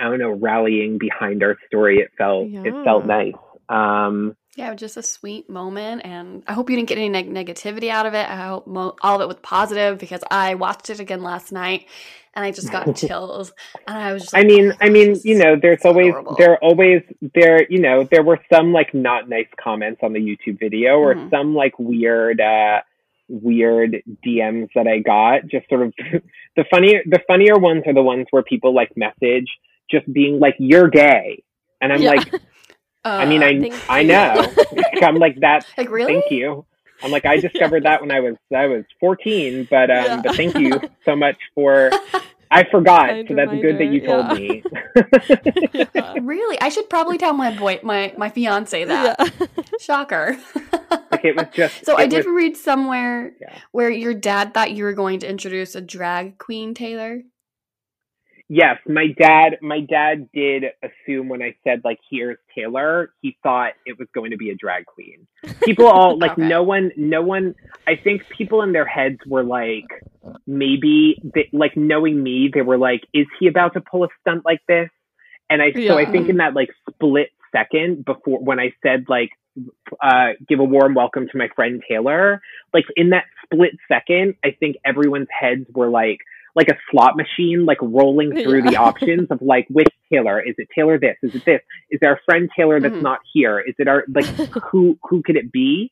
I don't know, rallying behind our story. It felt it felt nice. Um, Yeah, just a sweet moment, and I hope you didn't get any neg- negativity out of it. I hope mo- all of it was positive because I watched it again last night, and I just got [LAUGHS] chills, and I was just. I mean, "Oh I mean, you know, there's so always adorable." there are always there, you know, there were some like not nice comments on the YouTube video or Mhm. some like weird uh weird DMs that I got. Just sort of [LAUGHS] the funnier the funnier ones are the ones where people like message just being like, You're gay. And I'm Yeah. like, [LAUGHS] I mean Uh, I I know. [LAUGHS] I'm like that [LAUGHS] like really. thank you. I'm like I discovered that when I was I was 14, but um Yeah. but thank you so much for I forgot, Kind so that's good that you told reminder, me. Yeah. Really, I should probably tell my boy, my my fiance that. Yeah. Shocker. like it was just so I did was- read somewhere Yeah. where your dad thought you were going to introduce a drag queen, Taylor. Yes, my dad my dad did assume when I said like here's Taylor, he thought it was going to be a drag queen. People all [LAUGHS] like Okay. no one no one I think people in their heads were like maybe they, like knowing me they were like is he about to pull a stunt like this? And I so I think in that like split second before when I said like uh give a warm welcome to my friend Taylor, like in that split second, I think everyone's heads were like like a slot machine, like rolling through the options of like which Taylor is it? Taylor this? Is it this? Is there a friend Taylor that's Mhm. not here? Is it our like [LAUGHS] who who could it be?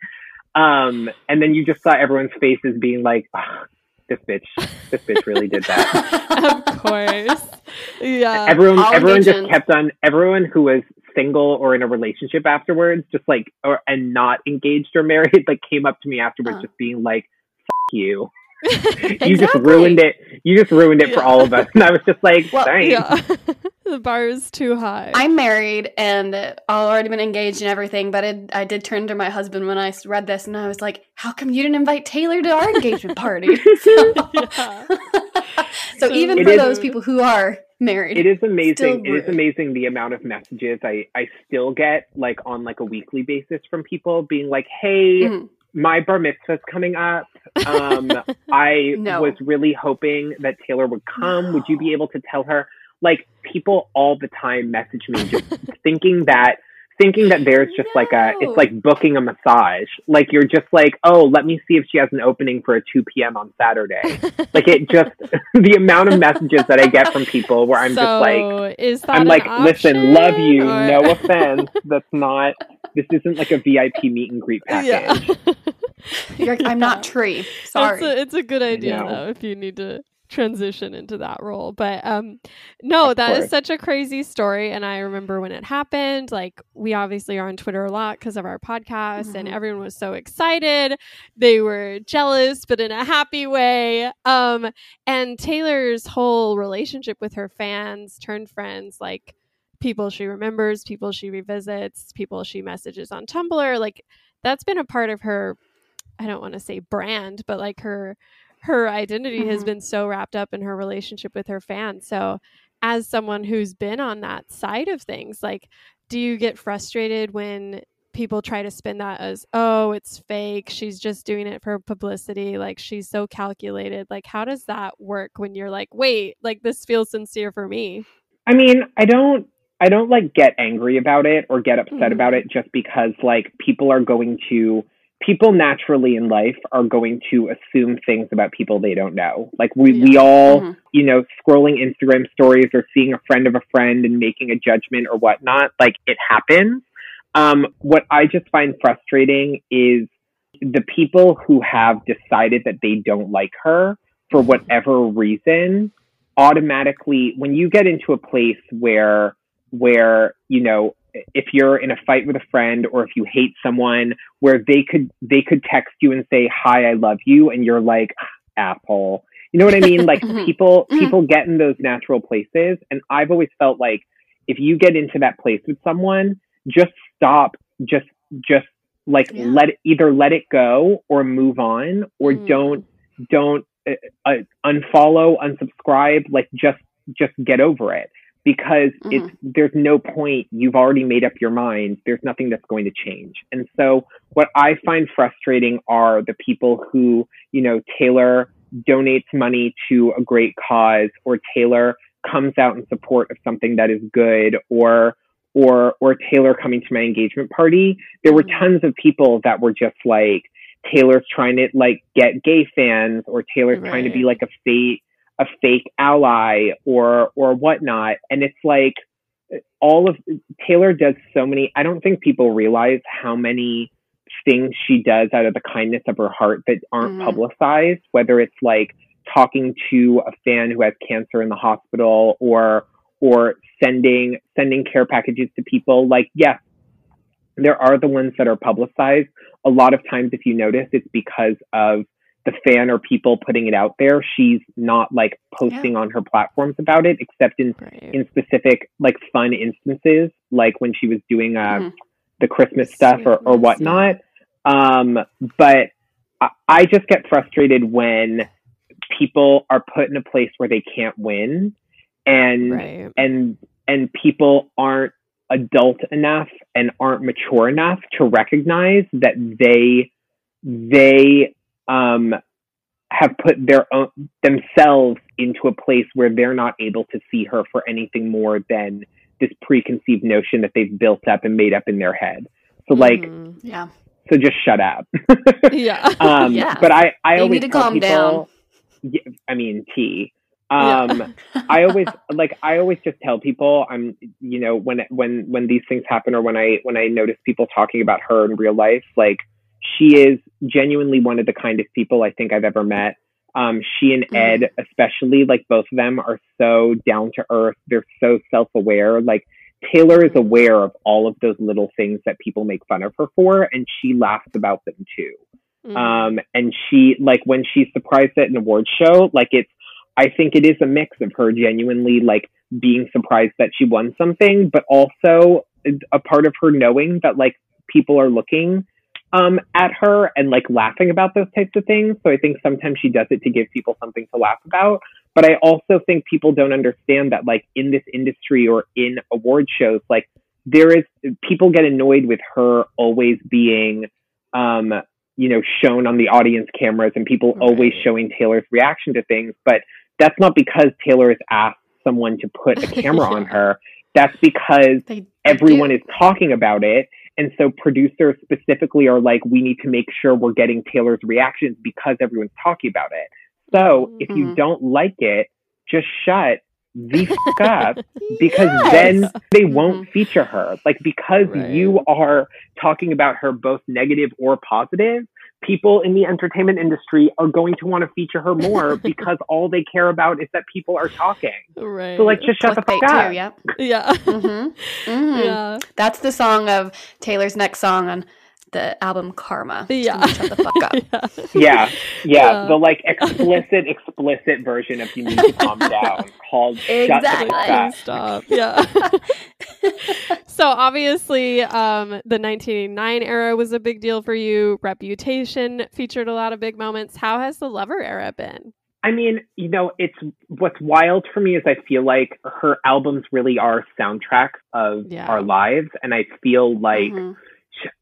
Um, and then you just saw everyone's faces being like, "Ah, this bitch, this bitch really did that. [LAUGHS] of course. Yeah. everyone all everyone just kept on everyone who was single or in a relationship afterwards, just like or and not engaged or married, [LAUGHS] like came up to me afterwards, Uh. just being like, "Fuck you." [LAUGHS] you just ruined it. You just ruined it for all of us. [LAUGHS] And I was just like, Well, thanks. yeah. [LAUGHS] the bar is too high. I'm married and I've already been engaged and everything, but it, I did turn to my husband when I read this and I was like, how come you didn't invite Taylor to our engagement party? so, so So even for is- those people who are married, It is amazing. It is amazing the amount of messages I, I still get like on like a weekly basis from people being like, Hey, Mhm. my bar mitzvah's coming up. Um, [LAUGHS] I No. was really hoping that Taylor would come. Would you be able to tell her? Like people all the time message me just [LAUGHS] thinking that thinking that there's just like a it's like booking a massage. Like you're just like, oh, let me see if she has an opening for a two p.m. on Saturday. [LAUGHS] like it just the amount of messages that I get from people where I'm so just like is that I'm an like, listen, love you. or- No offense. That's not. This isn't like a VIP meet and greet package. Yeah. You're like, I'm not [LAUGHS] tree. Sorry. It's a, it's a good idea know. though if you need to transition into that role. But um no, Of that is course. such a crazy story and I remember when it happened, like we obviously are on Twitter a lot because of our podcast and Mhm. everyone was so excited. They were jealous but in a happy way. Um and Taylor's whole relationship with her fans turned friends like people she remembers, people she revisits, people she messages on Tumblr, like that's been a part of her I don't want to say brand, but like her her identity has Mhm. been so wrapped up in her relationship with her fans. So as someone who's been on that side of things, like do you get frustrated when people try to spin that as oh it's fake she's just doing it for publicity like she's so calculated like how does that work when you're like wait like this feels sincere for me I mean, I don't. I don't like get angry about it or get upset Mhm. about it just because like people are going to people naturally in life are going to assume things about people they don't know. Like we we all Mhm. you know, scrolling Instagram stories or seeing a friend of a friend and making a judgment or whatnot, like it happens. Um, what I just find frustrating is the people who have decided that they don't like her for whatever reason automatically when you get into a place where where you know if you're in a fight with a friend or if you hate someone where they could they could text you and say hi i love you and you're like asshole you know what i mean [LAUGHS] like Mhm. people Mhm. people get in those natural places and i've always felt like if you get into that place with someone just stop just just like Yeah. let it, either let it go or move on or Mm. don't don't uh, uh, unfollow unsubscribe like just just get over it because it's there's no point. You've already made up your mind. There's nothing that's going to change. And so what i find frustrating are the people who you know taylor donates money to a great cause or taylor comes out in support of something that is good or or or taylor coming to my engagement party. There were Mhm. tons of people that were just like taylor's trying to like get gay fans or taylor's trying to be like a fake a fake ally or or whatnot. And it's like all of taylor does so many i don't think people realize how many things she does out of the kindness of her heart that aren't Mhm. publicized whether it's like talking to a fan who has cancer in the hospital or or sending sending care packages to people. Like yes there are the ones that are publicized. A lot of times if you notice it's because of the fan or people putting it out there she's not like posting on her platforms about it except in right. in specific like fun instances like when she was doing uh, Mhm. the christmas stuff or, or whatnot. Um but I, I just get frustrated when people are put in a place where they can't win and right. and and people aren't adult enough and aren't mature enough to recognize that they they um have put their own themselves into a place where they're not able to see her for anything more than this preconceived notion that they've built up and made up in their head. So like Mhm. Yeah. so just shut up. [LAUGHS] yeah [LAUGHS] um Yeah. but I I You always need to tell calm people, down. I mean T. Yeah. Um I always [LAUGHS] like I always just tell people I'm you know when when when these things happen or when I when I notice people talking about her in real life like she is genuinely one of the kindest people I think I've ever met. Um she and Ed especially like both of them are so down to earth. They're so self-aware. Like Taylor is aware of all of those little things that people make fun of her for and she laughs about them too. Mhm. Um, and she like when she's surprised at an award show, like it's I think it is a mix of her genuinely like being surprised that she won something, but also a part of her knowing that like people are looking um at her and like laughing about those types of things. So I think sometimes she does it to give people something to laugh about. But I also think people don't understand that like in this industry or in award shows, like there is people get annoyed with her always being um you know, shown on the audience cameras and people always showing Taylor's reaction to things. But that's not because Taylor has asked someone to put a camera on [LAUGHS] her. That's because They, they everyone do. is talking about it. And so producers specifically are like, we need to make sure we're getting Taylor's reactions because everyone's talking about it. So if you Mhm. don't like it, just shut the [LAUGHS] fuck up because Yes. then they won't feature her. Like because Right. you are talking about her both negative or positive, people in the entertainment industry are going to want to feature her more [LAUGHS] because all they care about is that people are talking. right. So like just shut the Clickbait fuck up. too, yep. yeah. hmm hmm [LAUGHS] Yeah. That's the song of Taylor's next song on the album Karma. Yeah. gonna Shut the fuck up. [LAUGHS] yeah. Yeah, yeah, Yeah. the like explicit, explicit version of "You Need to Calm [LAUGHS] Down" called "Shut the Exactly. Fuck Up." Stop. Yeah. [LAUGHS] so obviously, um, the 1989 era was a big deal for you. Reputation featured a lot of big moments. How has the Lover era been? I mean, you know, it's what's wild for me is I feel like her albums really are soundtracks of Yeah. our lives, and I feel like Mhm.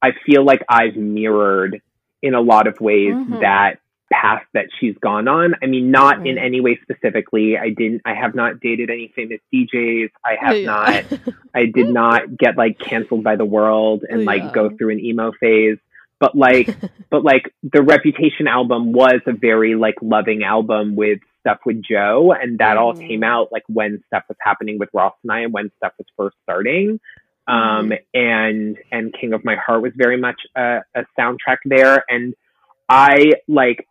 I feel like I've mirrored in a lot of ways Mhm. that path that she's gone on. I mean, not in any way specifically. I didn't. I have not dated any famous DJs. I have Yeah. not. [LAUGHS] I did not get like canceled by the world and like Yeah. go through an emo phase. But like, [LAUGHS] but like the Reputation album was a very like loving album with stuff with Joe, and that all Mhm. came out like when stuff was happening with Ross and I, and when stuff was first starting. Um, and and King of My Heart was very much a, a soundtrack there, and I like.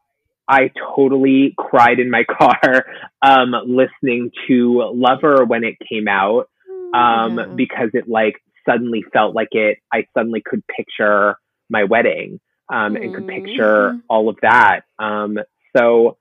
I totally cried in my [LAUGHS] car um, listening to Lover when it came out um, Yeah. because it like suddenly felt like it. I suddenly could picture my wedding um, and could picture Mhm. all of that. Um, so,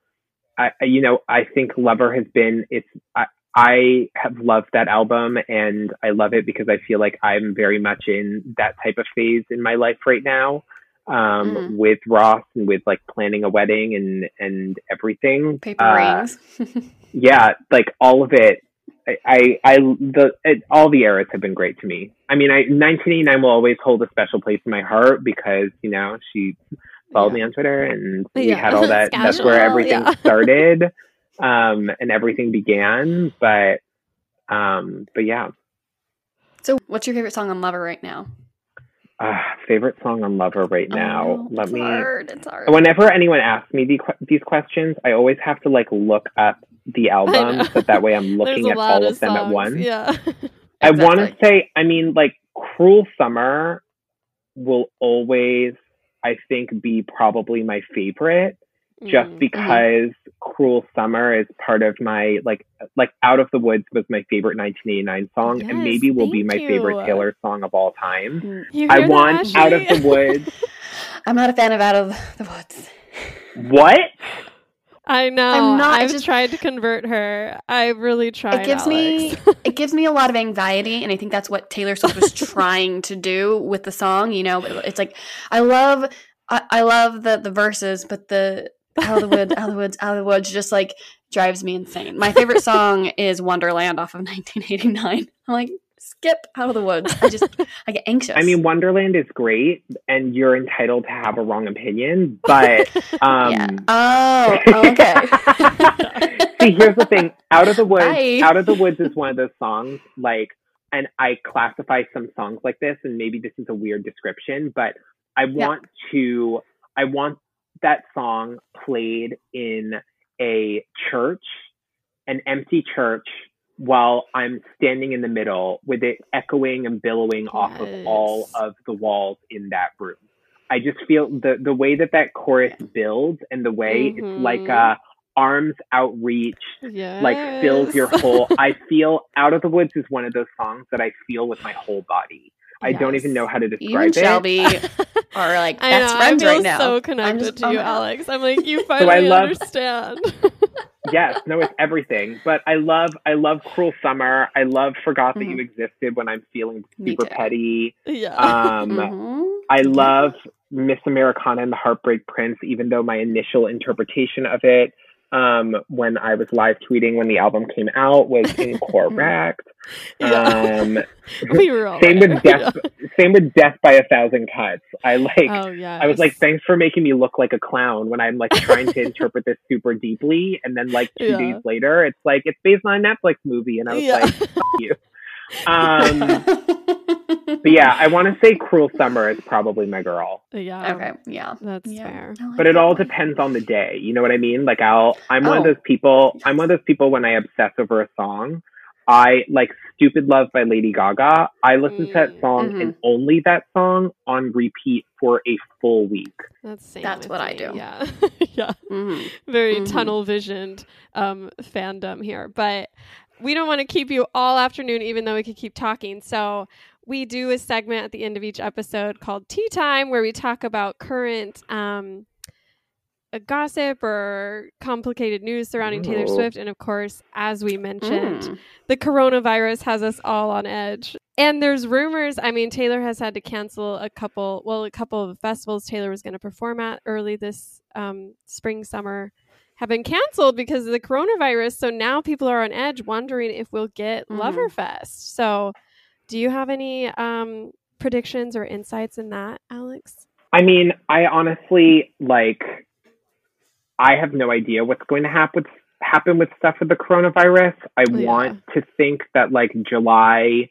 I, I- you know, I think Lover has been. It's. I, I have loved that album and I love it because I feel like I'm very much in that type of phase in my life right now. Um, Mhm. with Ross and with like planning a wedding and and everything. Paper Uh, rings. [LAUGHS] yeah, like all of it. I, I, I the it, all the eras have been great to me. I mean, I 1989 will always hold a special place in my heart because you know she followed Yeah. me on Twitter and we Yeah. had all [LAUGHS] that. That's where everything yeah. [LAUGHS] started, um, and everything began. But, um, but yeah, so, what's your favorite song on Lover right now? uh, favorite song on Lover right now. Oh, Let it's me. Hard. It's hard. Whenever anyone asks me the, these questions, I always have to like look up the know. albums, so that way I'm [LAUGHS] looking at all of them at once. Yeah. [LAUGHS] I want to say, I mean, like, Cruel Summer will always, I think, be probably my favorite, just Mm. because Cruel Summer is part of my, like, like Out of the Woods was my favorite 1989 song, and maybe will be thank my favorite. Taylor song of all time. I hear that, want Out of the Woods. [LAUGHS] I'm not a fan of Out of the Woods. what? I know. I'm not- I I've just- tried to convert her. I really tried. it gives me [LAUGHS] it gives me a lot of anxiety and i think that's what taylor swift was trying to do with the song you know it's like i love i, I love the the verses but the out of the woods out of the woods out of the woods just like drives me insane. My favorite song is wonderland off of [LAUGHS] 1989 i'm like skip out of the woods. I just i get anxious. I mean, Wonderland is great, and you're entitled to have a wrong opinion, but [LAUGHS] um, yeah oh [LAUGHS] okay. See, here's the thing. Out of the Woods, Bye. Out of the Woods is one of those songs like and I classify some songs like this and maybe this is a weird description, but I want to I want that song played in a church, an empty church while I'm standing in the middle with it echoing and billowing off of all of the walls in that room. I just feel the the way that that chorus builds and the way it's like Mhm. uh arms outreach yes. like fills your whole [LAUGHS] I feel Out of the Woods is one of those songs that I feel with my whole body. I don't even know how to describe you and describe it. shelby [LAUGHS] are like [LAUGHS] I best know, friends I feel right now so I'm connected just- to you, oh my Alex. I'm like, you [LAUGHS] finally love- understand. yes, no, it's everything. But I love I love Cruel Summer. I love Forgot That You Existed when I'm feeling super petty. yeah. Um Mhm. I love Miss Americana and the Heartbreak Prince, even though my initial interpretation of it um, when I was live tweeting when the album came out was incorrect. [LAUGHS] [LAUGHS] Yeah. Um, [LAUGHS] we were all same with death. Same with death by a thousand cuts. I like. Oh yeah. I was like, thanks for making me look like a clown when I'm like trying to interpret this super deeply, and then like two Yeah. days later, it's like it's based on a Netflix movie, and I was Yeah. like, Fuck you. Um, [LAUGHS] but yeah, I want to say "Cruel Summer" is probably my girl, yeah. okay, yeah. That's Yeah. fair. Like but it all one. depends on the day. You know what I mean? Like I'll, I'm one of Oh. those people. I'm one of those people when I obsess over a song. I like "Stupid Love" by Lady Gaga. I listen to that Mm. song Mhm. and only that song on repeat for a full week. That's same That's with what I do. Yeah. [LAUGHS] yeah. Mhm. Very Mhm. tunnel visioned um, fandom here. But we don't want to keep you all afternoon, even though we could keep talking. So we do a segment at the end of each episode called Tea Time, where we talk about current um, uh, gossip or complicated news surrounding Taylor Ooh. Swift. And of course, as we mentioned, Mm. the coronavirus has us all on edge. And there's rumors. I mean, Taylor has had to cancel a couple, well, a couple of festivals Taylor was going to perform at early this um, spring, summer have been canceled because of the coronavirus. So now people are on edge wondering if we'll get Mhm. Loverfest. So do you have any um, predictions or insights in that, Alex? I mean, I honestly like. I have no idea what's going to happen with happen with stuff with the coronavirus. I Yeah. want to think that like July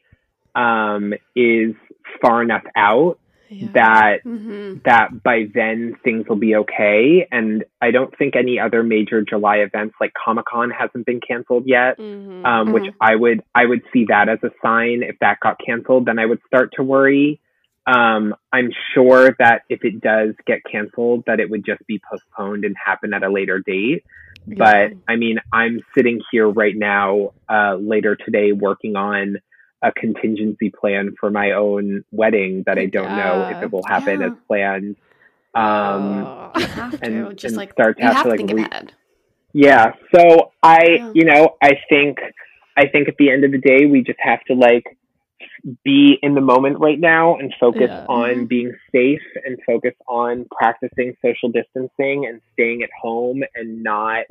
um, is far enough out Yeah. that Mhm. that by then things will be okay. And I don't think any other major July events like Comic Con hasn't been canceled yet. Mhm. Um, which I would I would see that as a sign. If that got canceled, then I would start to worry. Um, I'm sure that if it does get canceled, that it would just be postponed and happen at a later date. But Yeah. I mean, I'm sitting here right now, uh, later today, working on a contingency plan for my own wedding that I don't know if it will happen Yeah. as planned. Um, Oh. You have to and- just and like start to have have to, like, think re- ahead. yeah. So I, Yeah. you know, I think, I think at the end of the day, we just have to like be in the moment right now and focus Yeah. on Mhm. being safe and focus on practicing social distancing and staying at home and not,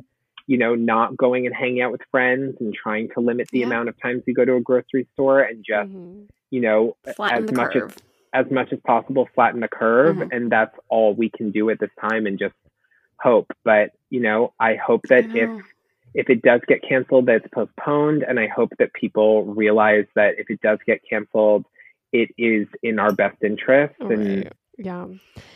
you know, not going and hanging out with friends and trying to limit the Yeah. amount of times you go to a grocery store and just, Mhm. you know, Flatten as much curve. as as much as possible flatten the curve Mhm. and that's all we can do at this time and just hope but you know i hope that I if if it does get canceled that it's postponed and i hope that people realize that if it does get canceled it is in our best interest and Right. Yeah.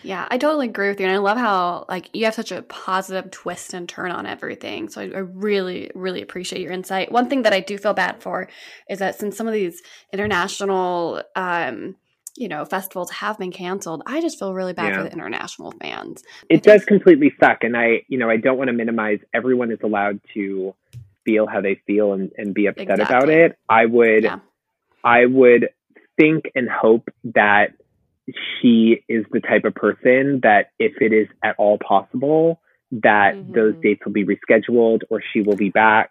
Yeah, I totally agree with you. And I love how like you have such a positive twist and turn on everything. So I, I really, really appreciate your insight. One thing that I do feel bad for is that since some of these international um, you know, festivals have been canceled, I just feel really bad for the international fans. it does completely suck and i you know i don't want to minimize everyone is allowed to feel how they feel and, and be upset about it i would Yeah. i would think and hope that she is the type of person that if it is at all possible that Mhm. those dates will be rescheduled or she will be back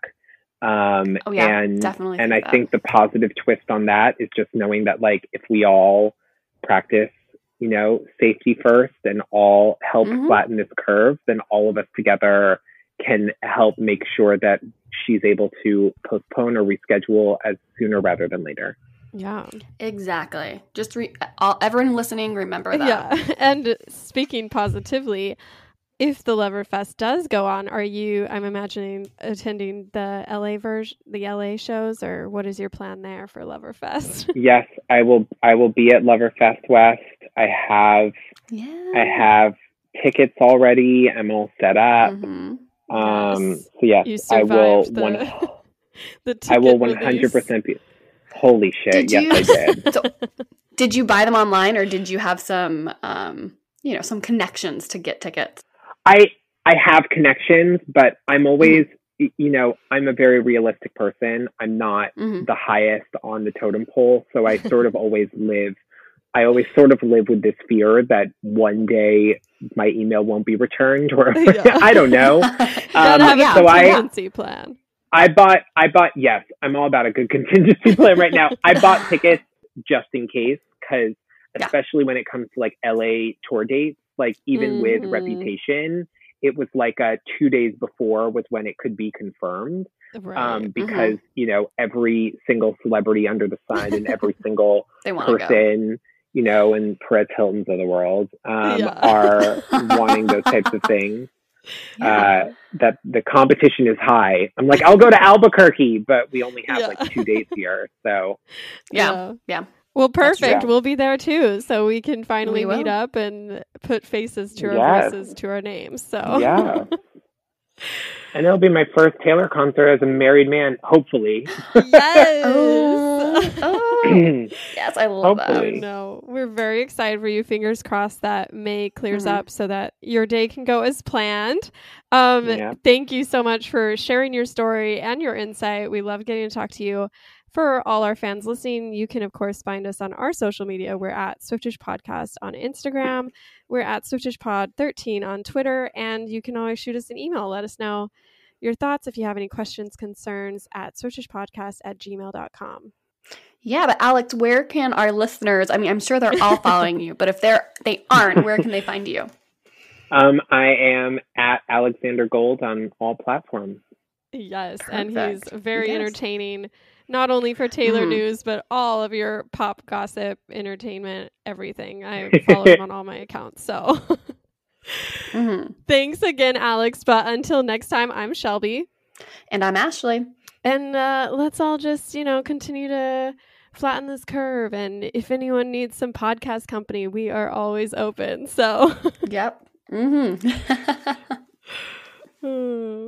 um Oh, yeah, and definitely and i that. think the positive twist on that is just knowing that like if we all practice you know safety first and all help Mhm. flatten this curve then all of us together can help make sure that she's able to postpone or reschedule as sooner rather than later Yeah. Exactly. Just re- all, everyone listening, remember that. Yeah. [LAUGHS] And speaking positively, if the Loverfest does go on, are you, I'm imagining, attending the LA version, the LA shows, or what is your plan there for Loverfest? [LAUGHS] yes i will i will be at loverfest west i have Yeah. i have tickets already i'm all set up Mhm. um Yes. so yes You i will survived the- one [LAUGHS] the i will ticket 100% be holy shit Did yes you? i [LAUGHS] did so, did you buy them online, or did you have some, um, you know, some connections to get tickets? I I have connections, but I'm always y- you know I'm a very realistic person. I'm not Mhm. the highest on the totem pole, so I [LAUGHS] sort of always live. I always sort of live with this fear that one day my email won't be returned, or [LAUGHS] Yeah. I don't know. Um, have a so I contingency plan. I bought I bought yes, I'm all about a good [LAUGHS] contingency plan right now. I bought [LAUGHS] tickets just in case because Yeah. especially when it comes to like LA tour dates, like even with Mhm. Reputation, it was like uh, two days before was when it could be confirmed Right. um, because you know every single celebrity under the sun and every [LAUGHS] single to go. person you know and Perez Hilton's of the world um, Yeah. are wanting those types of things. Yeah. Uh, that the competition is high. I'm like, I'll go to Albuquerque, but we only have Yeah. like two dates here, so [LAUGHS] yeah. yeah. Well, perfect. true. We'll be there too, so we can finally We meet up and put faces to our Yes. voices to our names. So yeah. [LAUGHS] And it'll be my first Taylor concert as a married man, hopefully. yes. [LAUGHS] Oh, [CLEARS THROAT] oh. yes, I love I Hopefully. that. know. We're very excited for you. Fingers crossed that May clears Mhm. up so that your day can go as planned. Um, Yeah. Thank you so much for sharing your story and your insight. We love getting to talk to you. For all our fans listening, you can, of course, find us on our social media. We're at Swiftish Podcast on Instagram. We're at SwiftishPod13 on Twitter. And you can always shoot us an email. Let us know your thoughts if you have any questions, concerns at SwiftishPodcast at gmail.com. Yeah, but Alex, where can our listeners? I mean, I'm sure they're all following you, but if they're they aren't, where can they find you? Um, I am at Alexander Gold on all platforms. Yes, and he's very Yes. entertaining, not only for Taylor Mhm. News, but all of your pop gossip, entertainment, everything. I [LAUGHS] follow him on all my accounts. So [LAUGHS] hmm thanks again, Alex. But until next time, I'm Shelby. And I'm Ashley. And uh, let's all just, you know, continue to flatten this curve. And if anyone needs some podcast company, we are always open. So. [LAUGHS] Yep. hmm Hmm. [SIGHS] [SIGHS]